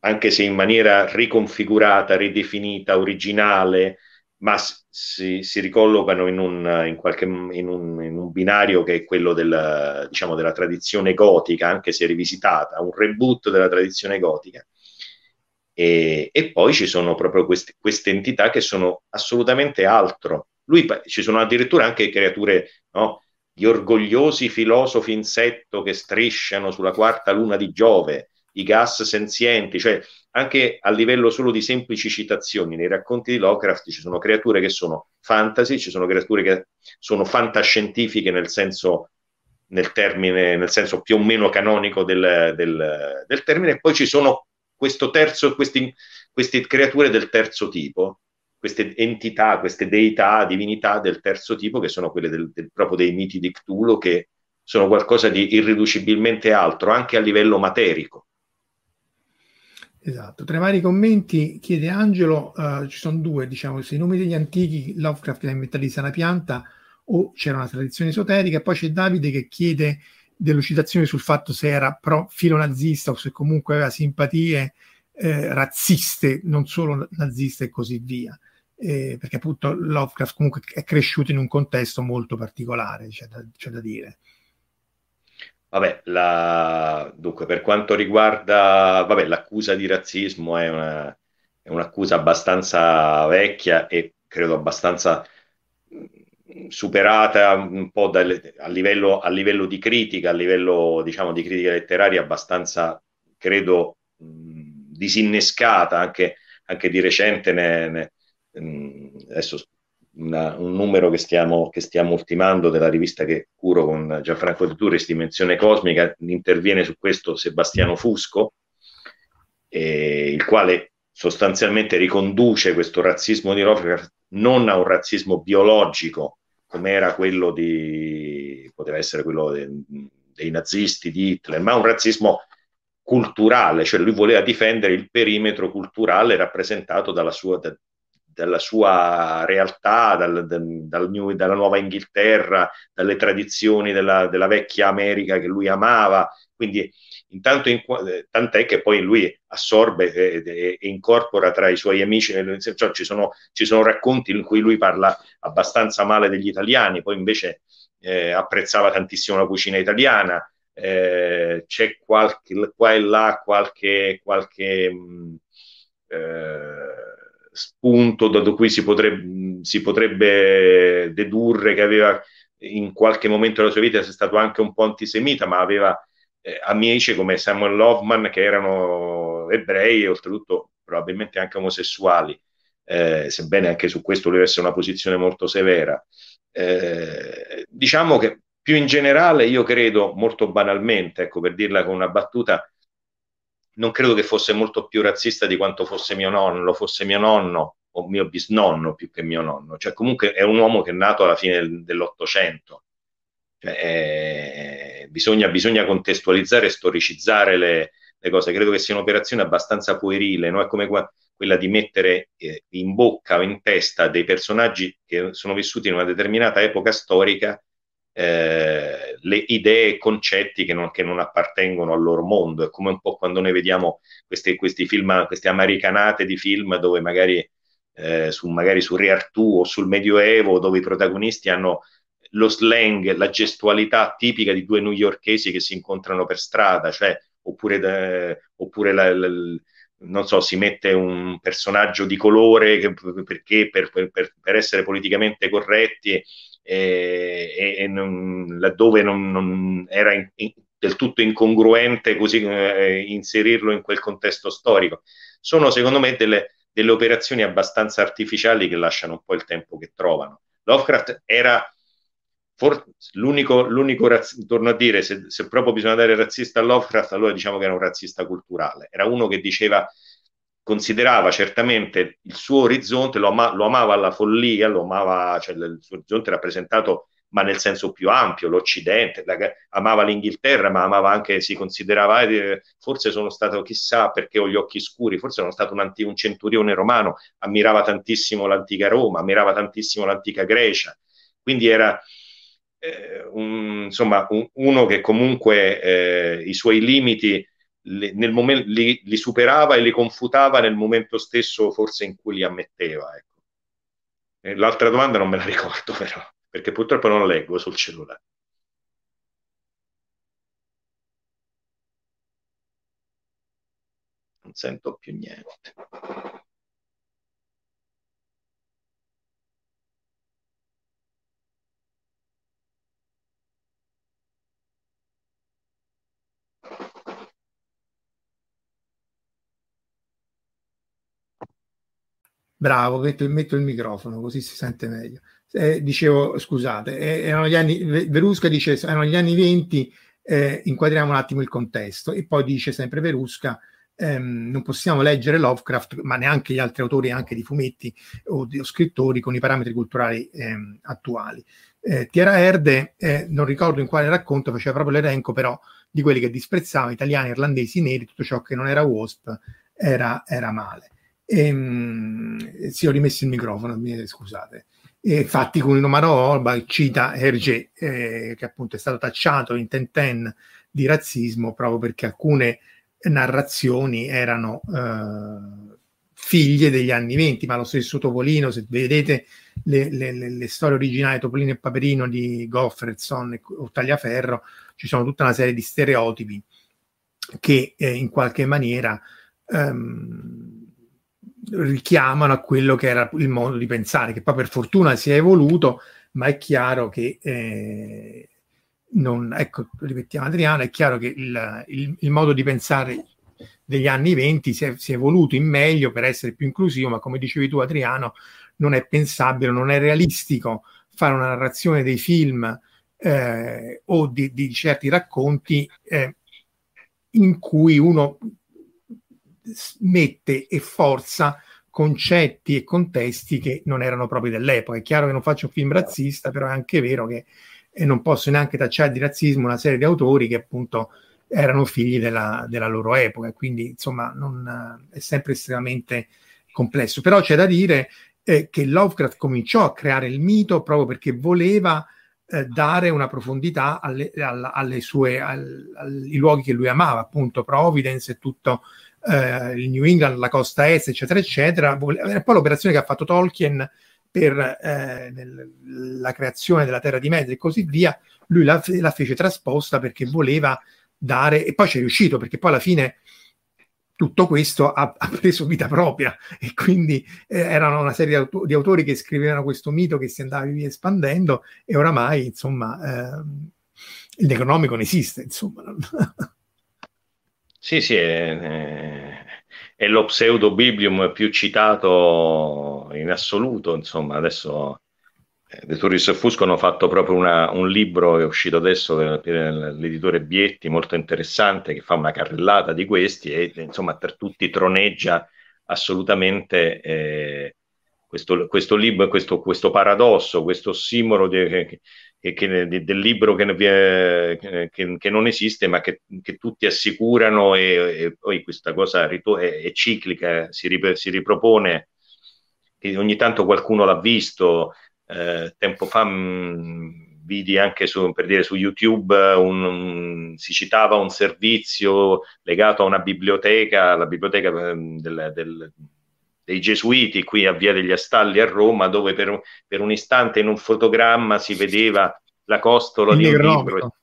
anche se in maniera riconfigurata, ridefinita, originale, ma si, si ricollocano in un, in, qualche, in, un, in un, binario che è quello del, diciamo, della tradizione gotica, anche se rivisitata, un reboot della tradizione gotica. E, e poi ci sono proprio queste, queste entità che sono assolutamente altro lui, ci sono addirittura anche creature, no? gli orgogliosi filosofi insetto che strisciano sulla quarta luna di Giove, i gas senzienti, cioè anche a livello solo di semplici citazioni nei racconti di Lovecraft ci sono creature che sono fantasy, ci sono creature che sono fantascientifiche nel senso, nel termine, nel senso più o meno canonico del, del, del termine, e poi ci sono questo terzo, questi, queste creature del terzo tipo, queste entità, queste deità, divinità del terzo tipo, che sono quelle del, del, proprio dei miti di Cthulhu, che sono qualcosa di irriducibilmente altro, anche a livello materico. Esatto, tra i vari commenti chiede Angelo, uh, ci sono due, diciamo, se i nomi degli antichi Lovecraft li ha inventati sana pianta o c'era una tradizione esoterica, poi c'è Davide che chiede delucidazioni sul fatto se era pro filo nazista o se comunque aveva simpatie eh, razziste, non solo naziste e così via eh, perché appunto Lovecraft comunque è cresciuto in un contesto molto particolare, c'è da, c'è da dire. Vabbè, la... dunque, per quanto riguarda vabbè, l'accusa di razzismo è, una, è un'accusa abbastanza vecchia e credo abbastanza superata un po' dalle, a, livello, a, livello, di critica, a livello diciamo di critica letteraria abbastanza, credo, mh, disinnescata anche, anche, di recente. Ne, ne, adesso una, un numero che stiamo, che stiamo, ultimando della rivista che curo con Gianfranco De Turris, Dimensione Cosmica, interviene su questo Sebastiano Fusco, eh, il quale sostanzialmente riconduce questo razzismo di Lovecraft non a un razzismo biologico, come era quello di, poteva essere quello de, dei nazisti, di Hitler, ma un razzismo culturale, cioè lui voleva difendere il perimetro culturale rappresentato dalla sua, da, dalla sua realtà, dal, dal New, dalla Nuova Inghilterra, dalle tradizioni della, della, vecchia America che lui amava. Quindi, intanto, in, tant'è che poi lui assorbe e, e, e incorpora tra i suoi amici, cioè, ci, sono, ci, sono, racconti in cui lui parla abbastanza male degli italiani, poi invece eh, apprezzava tantissimo la cucina italiana. Eh, c'è qualche, qua e là qualche, qualche mh, eh, spunto da cui si potrebbe, si potrebbe dedurre che aveva in qualche momento della sua vita sia stato anche un po' antisemita, ma aveva eh, amici come Samuel Lovman che erano ebrei e oltretutto probabilmente anche omosessuali, eh, sebbene anche su questo lui avesse una posizione molto severa. Eh, diciamo che più in generale io credo molto banalmente, ecco per dirla con una battuta, non credo che fosse molto più razzista di quanto fosse mio nonno, fosse mio nonno o mio bisnonno più che mio nonno. Cioè, comunque è un uomo che è nato alla fine del, dell'Ottocento. Cioè, eh, bisogna, bisogna, contestualizzare e storicizzare le, le, cose. Credo che sia un'operazione abbastanza puerile, no? è come qua, quella di mettere eh, in bocca o in testa dei personaggi che sono vissuti in una determinata epoca storica eh, le idee e concetti che non, che non, appartengono al loro mondo. È come un po' quando noi vediamo questi, questi film, queste americanate di film dove magari, eh, su, magari su Re Artù o sul Medioevo, dove i protagonisti hanno lo slang, la gestualità tipica di due newyorkesi che si incontrano per strada, cioè, oppure, de, oppure la, la, non so, si mette un personaggio di colore che, perché per, per, per, essere politicamente corretti e, e non, laddove non, non era in, in, del tutto incongruente così eh, inserirlo in quel contesto storico. Sono secondo me delle, delle operazioni abbastanza artificiali che lasciano un po' il tempo che trovano. Lovecraft era for- l'unico, l'unico razz- torno a dire, se, se, proprio bisogna dare razzista a Lovecraft, allora diciamo che era un razzista culturale. Era uno che diceva considerava certamente il suo orizzonte, lo, ama, lo amava alla follia, lo amava, cioè il suo orizzonte rappresentato ma nel senso più ampio, l'Occidente, la, amava l'Inghilterra, ma amava anche, si considerava, eh, forse sono stato, chissà perché ho gli occhi scuri, forse sono stato un, anti, un centurione romano, ammirava tantissimo l'antica Roma, ammirava tantissimo l'antica Grecia, quindi era eh, un, insomma un, uno che comunque eh, i suoi limiti li, nel momento, li, li, superava e li confutava nel momento stesso forse in cui li ammetteva. Ecco. L'altra domanda non me la ricordo però, perché purtroppo non la leggo sul cellulare. Non sento più niente. Bravo, metto, metto, il microfono così si sente meglio. Eh, dicevo, scusate, eh, erano gli anni, Verusca dice, erano gli anni 20, eh, inquadriamo un attimo il contesto e poi dice sempre Verusca, ehm, non possiamo leggere Lovecraft, ma neanche gli altri autori anche di fumetti o, di, o scrittori con i parametri culturali ehm, attuali. Eh, Tiera Erde, eh, non ricordo in quale racconto, faceva proprio l'elenco però di quelli che disprezzava, italiani, irlandesi, neri, tutto ciò che non era WASP era, era male. E, ehm, sì, ho rimesso il microfono, scusate. E infatti con il numero Orba cita Hergé, eh, che appunto è stato tacciato in Tenten di razzismo proprio perché alcune narrazioni erano eh, figlie degli anni venti, ma lo stesso Topolino, se vedete le, le, le storie originali Topolino e Paperino di Goffredson o Tagliaferro, ci sono tutta una serie di stereotipi che eh, in qualche maniera ehm, richiamano a quello che era il modo di pensare, che poi per fortuna si è evoluto, ma è chiaro che eh, non, ecco, ripetiamo Adriano, è chiaro che il, il, il modo di pensare degli anni 20 si è, si è, evoluto in meglio per essere più inclusivo, ma come dicevi tu Adriano, non è pensabile, non è realistico fare una narrazione dei film eh, o di, di, certi racconti eh, in cui uno mette e forza concetti e contesti che non erano propri dell'epoca. È chiaro che non faccio un film razzista, però è anche vero che eh, non posso neanche tacciare di razzismo una serie di autori che appunto erano figli della, della loro epoca, quindi insomma non, è sempre estremamente complesso. Però c'è da dire eh, che Lovecraft cominciò a creare il mito proprio perché voleva eh, dare una profondità alle, alle, alle sue, al, ai luoghi che lui amava, appunto Providence e tutto eh, il New England, la costa est, eccetera, eccetera. Vole- poi l'operazione che ha fatto Tolkien per eh, nel, la creazione della Terra di Mezzo e così via, lui la, la, fece trasposta perché voleva dare, e poi ci è riuscito perché poi alla fine tutto questo ha, ha preso vita propria e quindi eh, erano una serie di, auto- di, autori che scrivevano questo mito che si andava via espandendo e oramai insomma eh, il Necronomicon non esiste insomma sì sì è, è lo pseudo biblium più citato in assoluto insomma adesso The Tourist Fusco hanno fatto proprio una, un libro che è uscito adesso per l'editore Bietti, molto interessante, che fa una carrellata di questi e insomma per tutti troneggia assolutamente eh, questo, questo, libro, questo, questo paradosso, questo ossimoro di, che, che, del libro che, che, non esiste ma che, tutti assicurano e, e, poi questa cosa è, è ciclica, si, rip, si ripropone, ogni tanto qualcuno l'ha visto eh, tempo fa mh, mm, vidi anche su, per dire, su YouTube un, un, si citava un servizio legato a una biblioteca, la biblioteca mm, del, del, dei Gesuiti qui a Via degli Astalli a Roma, dove per, per un istante in un fotogramma si vedeva la costola di un libro.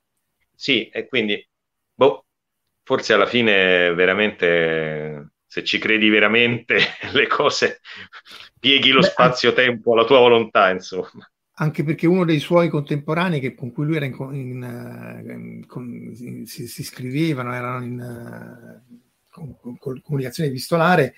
Sì, e quindi, boh, forse alla fine veramente, se ci credi veramente, le cose pieghi lo spazio-tempo alla tua volontà, insomma. Anche perché uno dei suoi contemporanei che, con cui lui era in, in, eh, in, con, si, si, scrivevano, erano in con, con comunicazione epistolare,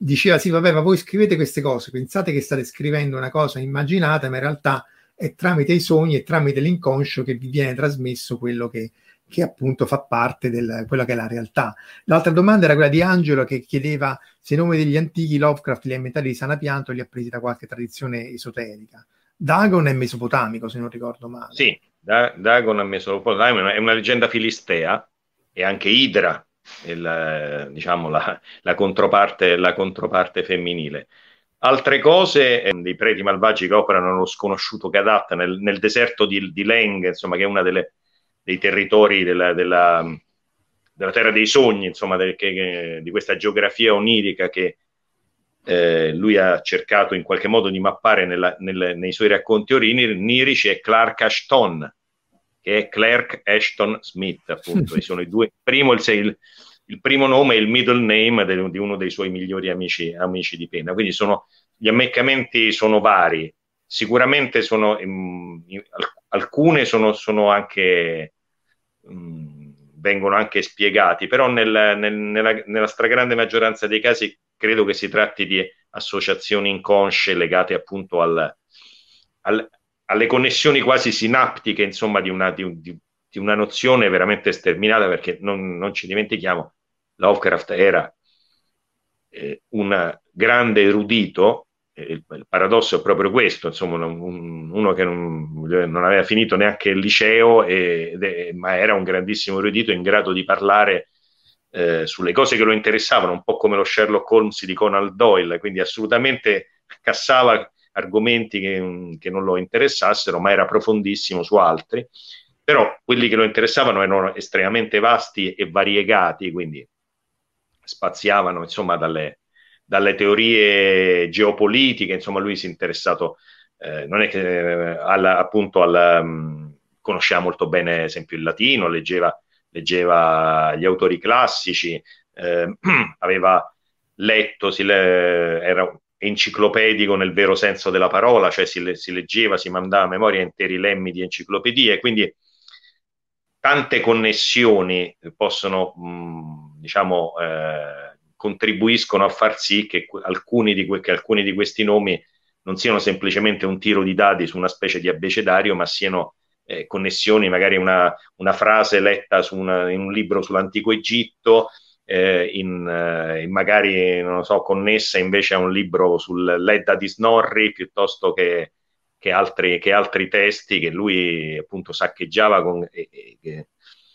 diceva sì vabbè ma voi scrivete queste cose, pensate che state scrivendo una cosa immaginata, ma in realtà è tramite i sogni e tramite l'inconscio che vi viene trasmesso quello che, che appunto fa parte di quella che è la realtà. L'altra domanda era quella di Angelo che chiedeva se i nomi degli antichi Lovecraft li ha inventati di Sanapianto li ha presi da qualche tradizione esoterica. Dagon è mesopotamico, se non ricordo male. Sì, da- Dagon è mesopotamico, è una leggenda filistea e anche Idra, il, diciamo la, la, controparte, la controparte femminile. Altre cose, eh, dei preti malvagi che operano nello sconosciuto Gadat, nel, nel deserto di, di Leng, insomma, che è delle dei territori della, della, della terra dei sogni, insomma, del, che, di questa geografia onirica che eh, lui ha cercato in qualche modo di mappare nella, nel, nei suoi racconti onirici, è Clark Ashton, che è Clark Ashton Smith, appunto. e sono i due, primo, il, il, il, primo nome e il middle name del, di uno dei suoi migliori amici, amici di penna. Quindi sono, gli ammeccamenti sono vari. Sicuramente sono, in, in, alcune sono, sono anche mh, vengono anche spiegati, però nel, nel, nella, nella stragrande maggioranza dei casi credo che si tratti di associazioni inconsce legate appunto al, al, alle connessioni quasi sinaptiche, insomma, di una, di, di, di una nozione veramente sterminata, perché non, non ci dimentichiamo, Lovecraft era eh, un grande erudito il, il, paradosso è proprio questo, insomma, un, uno che non, non, aveva finito neanche il liceo, e, e, ma era un grandissimo erudito in grado di parlare eh, sulle cose che lo interessavano, un po' come lo Sherlock Holmes di Conan Doyle, quindi assolutamente cassava argomenti che, che non lo interessassero, ma era profondissimo su altri. Però quelli che lo interessavano erano estremamente vasti e variegati, quindi spaziavano insomma dalle, dalle teorie geopolitiche, insomma lui si è interessato, eh, non è che eh, alla, appunto al, um, conosceva molto bene, ad esempio, il latino, leggeva, leggeva gli autori classici, eh, aveva letto, si le, era enciclopedico nel vero senso della parola, cioè si, si, leggeva, si mandava a memoria interi lemmi di enciclopedie, quindi tante connessioni possono, mh, diciamo, eh, contribuiscono a far sì che alcuni, di que- che alcuni di questi nomi non siano semplicemente un tiro di dadi su una specie di abbecedario, ma siano eh, connessioni, magari una, una frase letta una, in un libro sull'antico Egitto, eh, in, eh, in, magari, non so, connessa invece a un libro sull'Edda di Snorri, piuttosto che, che, altri, che altri testi che lui appunto saccheggiava con, e, e,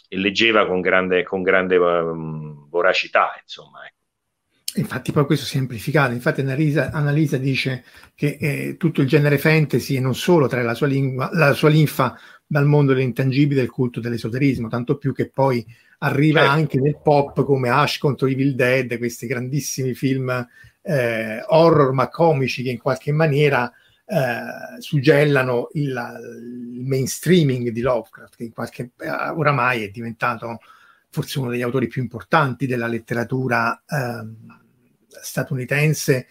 e leggeva con grande, con grande um, voracità, insomma. Ecco. Infatti poi questo semplificato, infatti Annalisa, Annalisa dice che eh, tutto il genere fantasy e non solo trae la sua, lingua, la sua linfa dal mondo dell'intangibile del culto dell'esoterismo, tanto più che poi arriva certo. anche nel pop come Ash contro Evil Dead, questi grandissimi film eh, horror ma comici che in qualche maniera eh, suggellano il, il, mainstreaming di Lovecraft, che in qualche, eh, oramai è diventato forse uno degli autori più importanti della letteratura eh, statunitense,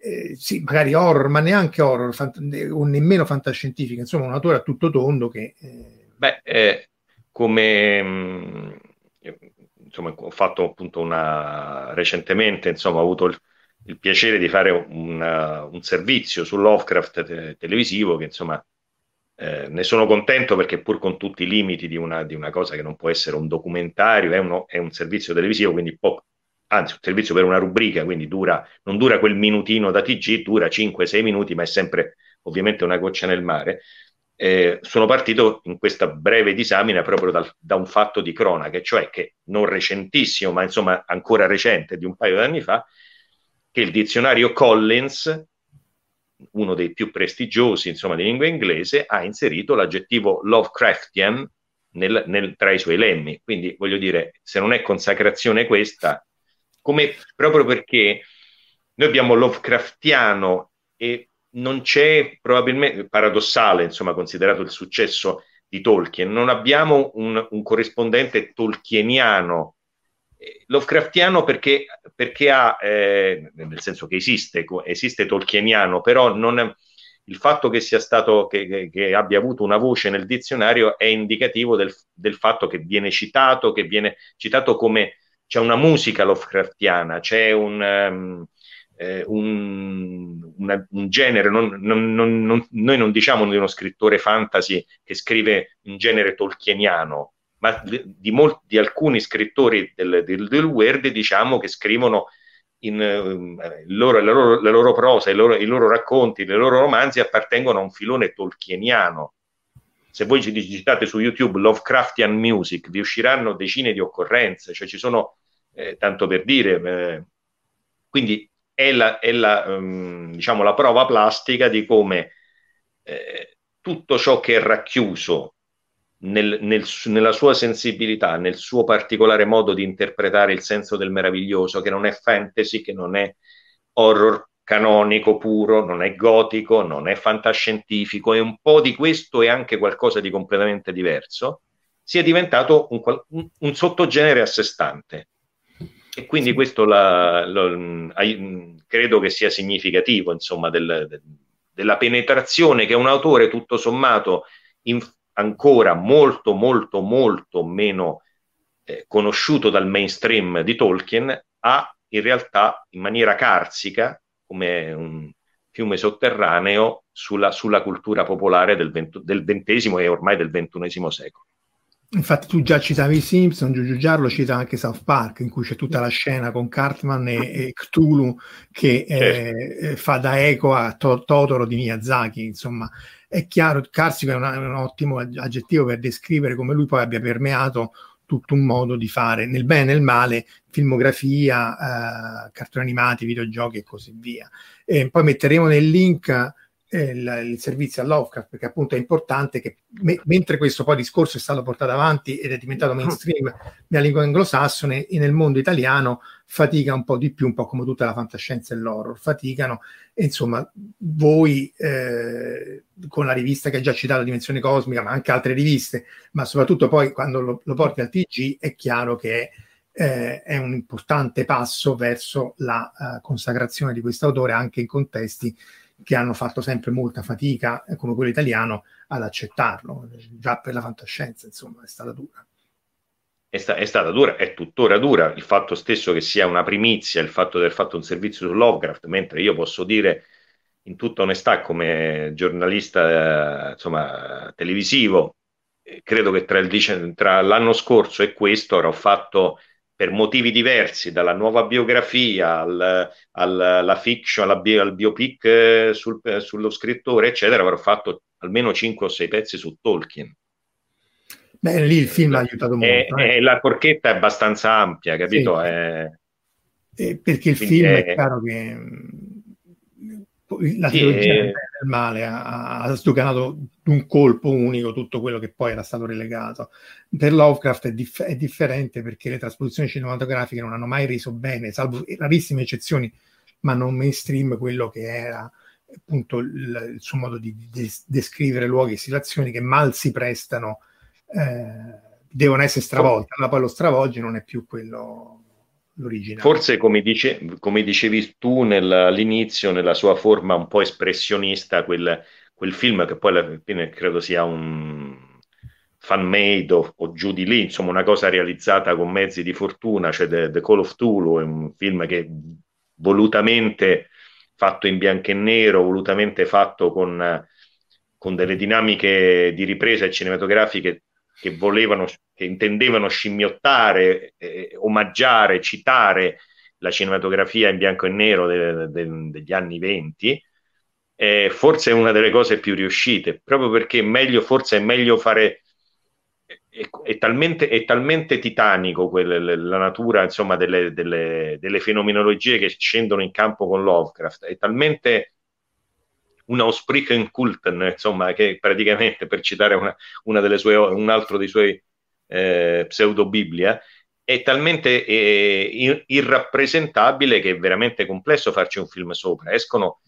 eh, sì, magari horror, ma neanche horror, fant- o nemmeno fantascientifica, insomma un autore a tutto tondo che... Eh... Beh, eh, come... Mm, insomma, ho fatto appunto una... recentemente, insomma, ho avuto il, il piacere di fare un, un servizio su Lovecraft te- televisivo che insomma eh, ne sono contento perché pur con tutti i limiti di una, di una cosa che non può essere un documentario, è, uno, è un servizio televisivo, quindi può anzi un servizio per una rubrica, quindi dura, non dura quel minutino da TG, dura 5-6 minuti, ma è sempre ovviamente una goccia nel mare. Eh, sono partito in questa breve disamina proprio dal, da un fatto di cronaca, cioè che non recentissimo, ma insomma ancora recente, di un paio di anni fa, che il dizionario Collins, uno dei più prestigiosi insomma, di lingua inglese, ha inserito l'aggettivo Lovecraftian nel, nel, tra i suoi lemmi. Quindi voglio dire, se non è consacrazione questa, come proprio perché noi abbiamo Lovecraftiano e non c'è probabilmente paradossale, insomma, considerato il successo di Tolkien, non abbiamo un, un corrispondente tolkieniano. Eh, Lovecraftiano perché, perché ha, eh, nel senso che esiste, esiste tolkieniano, però non, il fatto che sia stato, che, che, che, abbia avuto una voce nel dizionario è indicativo del, del fatto che viene citato, che viene citato come c'è una musica Lovecraftiana, c'è un, um, eh, un, una, un genere, non, non, non, noi non diciamo di uno scrittore fantasy che scrive un genere tolkieniano, ma di, molti, di alcuni scrittori del, del, del Word diciamo che scrivono in, eh, loro, la, loro, la, loro, prosa, i loro, i loro racconti, i loro romanzi appartengono a un filone tolkieniano. Se voi ci digitate su YouTube Lovecraftian Music, vi usciranno decine di occorrenze, cioè ci sono, eh, tanto per dire, eh, quindi è, la, è la, um, diciamo, la prova plastica di come eh, tutto ciò che è racchiuso nel, nel, nella sua sensibilità, nel suo particolare modo di interpretare il senso del meraviglioso, che non è fantasy, che non è horror canonico puro, non è gotico, non è fantascientifico, e un po' di questo è anche qualcosa di completamente diverso, sia diventato un, un, un sottogenere a sé stante. E quindi questo la, la, credo che sia significativo, insomma, del, del, della penetrazione che un autore tutto sommato in, ancora molto, molto, molto meno eh, conosciuto dal mainstream di Tolkien ha in realtà in maniera carsica come un fiume sotterraneo sulla, sulla cultura popolare del, vento, del XX e ormai del XXI secolo. Infatti tu già citavi i Simpson, Giugiu Giarlo cita anche South Park, in cui c'è tutta la scena con Cartman e, e Cthulhu che eh, certo. fa da eco a to- Totoro di Miyazaki, insomma. È chiaro, Carsico è, una, è un ottimo aggettivo per descrivere come lui poi abbia permeato tutto un modo di fare, nel bene e nel male, filmografia, eh, cartoni animati, videogiochi e così via. E poi metteremo nel link eh, il, il, servizio a Lovecraft, perché appunto è importante che me, mentre questo poi discorso è stato portato avanti ed è diventato mainstream nella lingua anglosassone, nel mondo italiano fatica un po' di più, un po' come tutta la fantascienza e l'horror, faticano. E insomma, voi eh, con la rivista che ha già citato, Dimensione Cosmica, ma anche altre riviste, ma soprattutto poi quando lo, lo porti al TG, è chiaro che eh, è un importante passo verso la uh, consacrazione di questo autore anche in contesti che hanno fatto sempre molta fatica, eh, come quello italiano, ad accettarlo. Già per la fantascienza, insomma, è stata dura. È, sta- è, stata dura, è tuttora dura il fatto stesso che sia una primizia, il fatto di aver fatto un servizio su Lovecraft, mentre io posso dire in tutta onestà come giornalista eh, insomma, televisivo, eh, credo che tra, il, tra l'anno scorso e questo avrò fatto per motivi diversi, dalla nuova biografia al, al, alla fiction, alla bio, al biopic eh, sul, eh, sullo scrittore, eccetera, avrò fatto almeno 5 o 6 pezzi su Tolkien. Beh, lì il film ha aiutato molto. E, eh. e la porchetta è abbastanza ampia, capito? Sì. È... perché il film è... è chiaro che la trilogia sì, del male ha, ha stucanato d'un colpo unico tutto quello che poi era stato relegato. Per Lovecraft è, dif- è, differente perché le trasposizioni cinematografiche non hanno mai reso bene, salvo rarissime eccezioni, ma non mainstream quello che era appunto il, il suo modo di, di, descrivere luoghi e situazioni che mal si prestano, eh, devono essere stravolte. Allora poi lo stravolge non è più quello l'originale. Forse, come, dice, come dicevi tu all'inizio, nella sua forma un po' espressionista, quel, quel film che poi alla fine credo sia un fan made o, o, giù di lì, insomma una cosa realizzata con mezzi di fortuna, cioè The, The Call of Tulu, è un film che volutamente fatto in bianco e nero, volutamente fatto con, con delle dinamiche di ripresa cinematografiche che volevano, che intendevano scimmiottare, eh, omaggiare, citare la cinematografia in bianco e nero de, de, degli anni venti, eh, forse è una delle cose più riuscite, proprio perché meglio, forse è meglio fare è, è, talmente, è talmente, titanico quelle, la natura insomma, delle, delle, delle, fenomenologie che scendono in campo con Lovecraft, è talmente una Ausprichen-Kulten, insomma, che praticamente, per citare una, una delle sue, un altro dei suoi eh, pseudo-Biblia, è talmente eh, irrappresentabile che è veramente complesso farci un film sopra. Escono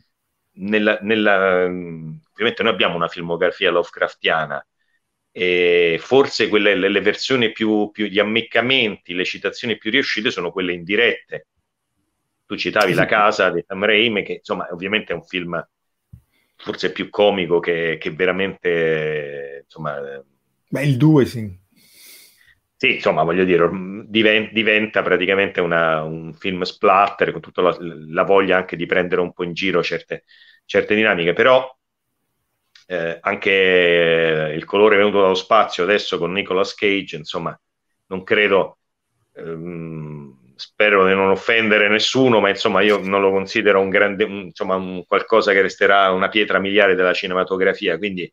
nella, nella, ovviamente noi abbiamo una filmografia Lovecraftiana, e forse quelle, le, le versioni più, più, gli ammiccamenti, le citazioni più riuscite sono quelle indirette. Tu citavi La casa di Sam Raimi, che insomma ovviamente è un film forse più comico che, che veramente insomma Beh, il 2 sì. Sì, insomma, voglio dire, diventa, diventa praticamente una, un film splatter con tutta la, la, voglia anche di prendere un po' in giro certe, certe dinamiche, però eh, anche il colore venuto dallo spazio adesso con Nicolas Cage, insomma, non credo, ehm, spero di non offendere nessuno, ma insomma io non lo considero un grande, un, insomma, un qualcosa che resterà una pietra miliare della cinematografia, quindi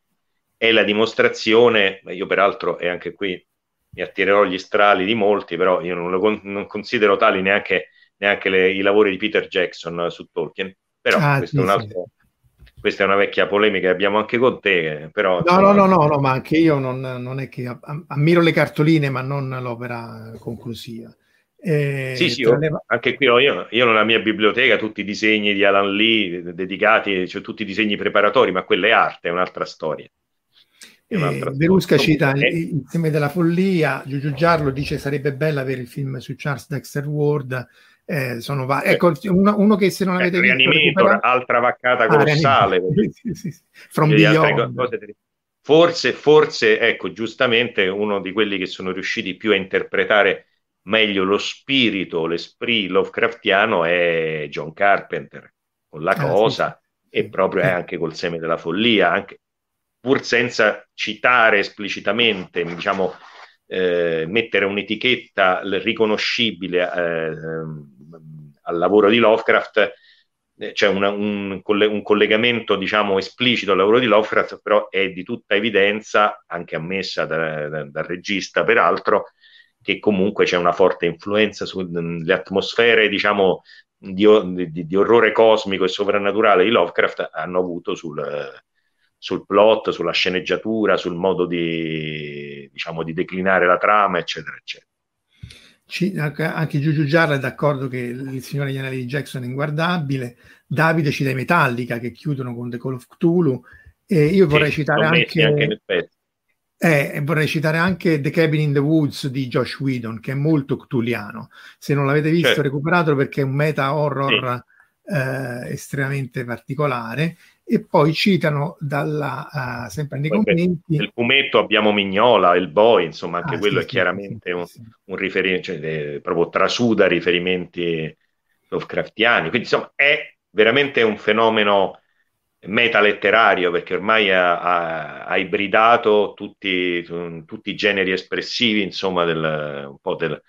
è la dimostrazione, io peraltro, e anche qui mi attirerò gli strali di molti, però io non, lo, non considero tali neanche, neanche le, i lavori di Peter Jackson su Tolkien, però ah, questo sì, è un altro... Sì questa è una vecchia polemica che abbiamo anche con te, però... No, insomma... no, no, no, no, ma anche io non, non, è che ammiro le cartoline, ma non l'opera conclusiva. Eh, sì, sì, le... anche qui io, io nella mia biblioteca tutti i disegni di Alan Lee dedicati, cioè tutti i disegni preparatori, ma quella è arte, è un'altra storia. Eh, Verusca cita eh. il seme della follia, Giugiu Giarlo dice sarebbe bello avere il film su Charles Dexter Ward, eh, sono va- ecco, uno, uno, che se non avete ecco, visto recupera... altra vaccata ah, colossale ah, sì, sì, sì. forse, forse, ecco, giustamente uno di quelli che sono riusciti più a interpretare meglio lo spirito, l'esprit Lovecraftiano è John Carpenter, con la ah, cosa e proprio eh. anche col seme della follia, anche, pur senza citare esplicitamente, diciamo, eh, mettere un'etichetta riconoscibile eh, al lavoro di Lovecraft, eh, c'è una, un, un, collegamento diciamo esplicito al lavoro di Lovecraft, però è di tutta evidenza, anche ammessa da, da, dal regista peraltro, che comunque c'è una forte influenza sulle atmosfere, diciamo, di, di, di, orrore cosmico e sovrannaturale di Lovecraft hanno avuto sul, sul plot, sulla sceneggiatura, sul modo di, diciamo, di declinare la trama, eccetera, eccetera. Ci, anche Giugiu Giarra è d'accordo che il Signore degli Anelli di Jackson è inguardabile. Davide ci dai Metallica che chiudono con The Call of Cthulhu. E io vorrei sì, citare anche, anche eh, vorrei citare anche The Cabin in the Woods di Josh Whedon, che è molto ctuliano. Se non l'avete visto, certo. recuperatelo perché è un meta horror sì. eh, estremamente particolare e poi citano dalla, uh, sempre nei commenti nel fumetto abbiamo Mignola, il boy insomma anche ah, quello sì, è chiaramente sì, un, un riferimento cioè, eh, proprio trasuda riferimenti Lovecraftiani quindi insomma è veramente un fenomeno metaletterario perché ormai ha, ha, ha ibridato tutti, tutti, i generi espressivi insomma del, un po' del,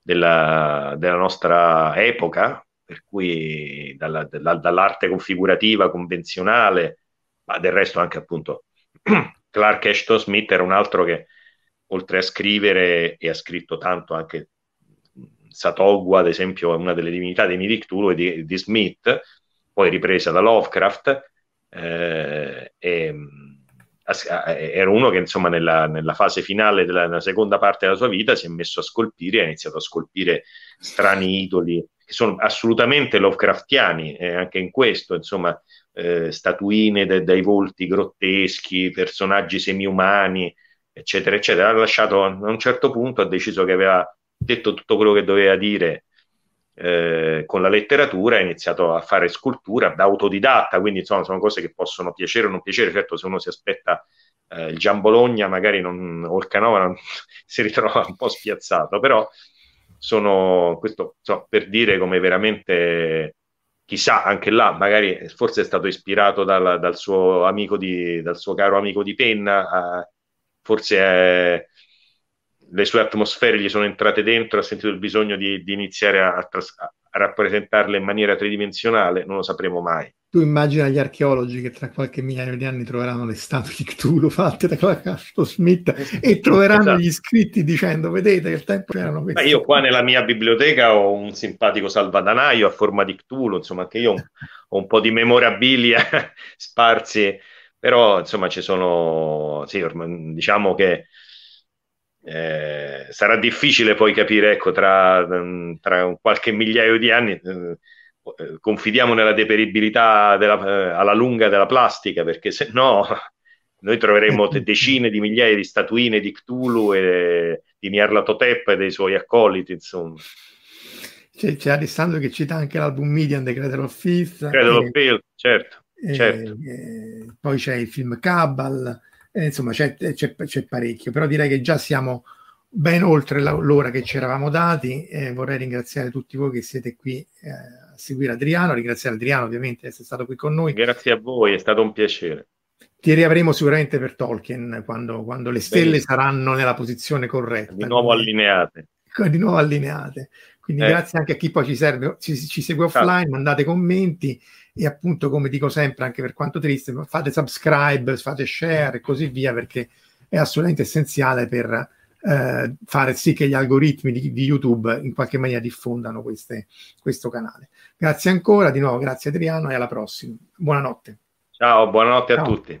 della, della nostra epoca per cui dalla, dalla, dall'arte configurativa convenzionale, ma del resto anche appunto Clark Ashton Smith era un altro che oltre a scrivere e ha scritto tanto anche Satogwa, ad esempio, una delle divinità dei Midi Cthulhu di, di Smith, poi ripresa da Lovecraft, eh, e, era uno che insomma nella, nella fase finale della, della, seconda parte della sua vita si è messo a scolpire, ha iniziato a scolpire strani idoli che sono assolutamente Lovecraftiani, eh, anche in questo, insomma, eh, statuine de- dai volti grotteschi, personaggi semi-umani, eccetera, eccetera. Ha lasciato a un certo punto, ha deciso che aveva detto tutto quello che doveva dire eh, con la letteratura, ha iniziato a fare scultura da autodidatta, quindi insomma sono cose che possono piacere o non piacere, certo se uno si aspetta eh, il Gian Bologna magari non, o il Canova non, si ritrova un po' spiazzato, però sono questo so, per dire come veramente chissà anche là magari forse è stato ispirato dal, dal suo amico di, dal suo caro amico di penna eh, forse è, le sue atmosfere gli sono entrate dentro ha sentito il bisogno di, di iniziare a, a, a rappresentarle in maniera tridimensionale non lo sapremo mai tu immagina gli archeologi che tra qualche migliaio di anni troveranno le statue di Cthulhu fatte da Clark Smith e troveranno esatto. gli scritti dicendo vedete che il tempo erano questi. io qua nella mia biblioteca ho un simpatico salvadanaio a forma di Cthulhu, insomma che io ho un po' di memorabilia sparsi, però insomma ci sono, sì, diciamo che eh, sarà difficile poi capire, ecco, tra, tra qualche migliaio di anni... Eh, eh, confidiamo nella deperibilità della, eh, alla lunga della plastica, perché se no noi troveremo decine di migliaia di statuine di Cthulhu e di Nyarlathotep e dei suoi accoliti, insomma. C'è, c'è Alessandro che cita anche l'album Median The Cradle of Filth. Cradle of Filth, certo. E, certo. E, poi c'è il film Cabal, e, insomma c'è, c'è, c'è, parecchio, però direi che già siamo ben oltre l'ora che ci eravamo dati. Eh, vorrei ringraziare tutti voi che siete qui eh, seguire Adriano, ringraziare Adriano ovviamente di essere stato qui con noi. Grazie a voi, è stato un piacere. Ti riavremo sicuramente per Tolkien quando, quando le stelle Bene. saranno nella posizione corretta. Di nuovo allineate. Di nuovo allineate. Quindi eh. grazie anche a chi poi ci, serve, ci, ci segue offline, Ciao. mandate commenti e appunto come dico sempre anche per quanto triste fate subscribe, fate share e così via perché è assolutamente essenziale per eh, fare sì che gli algoritmi di, di, YouTube in qualche maniera diffondano queste, questo canale. Grazie ancora, di nuovo grazie Adriano e alla prossima. Buonanotte. Ciao, buonanotte Ciao. a tutti.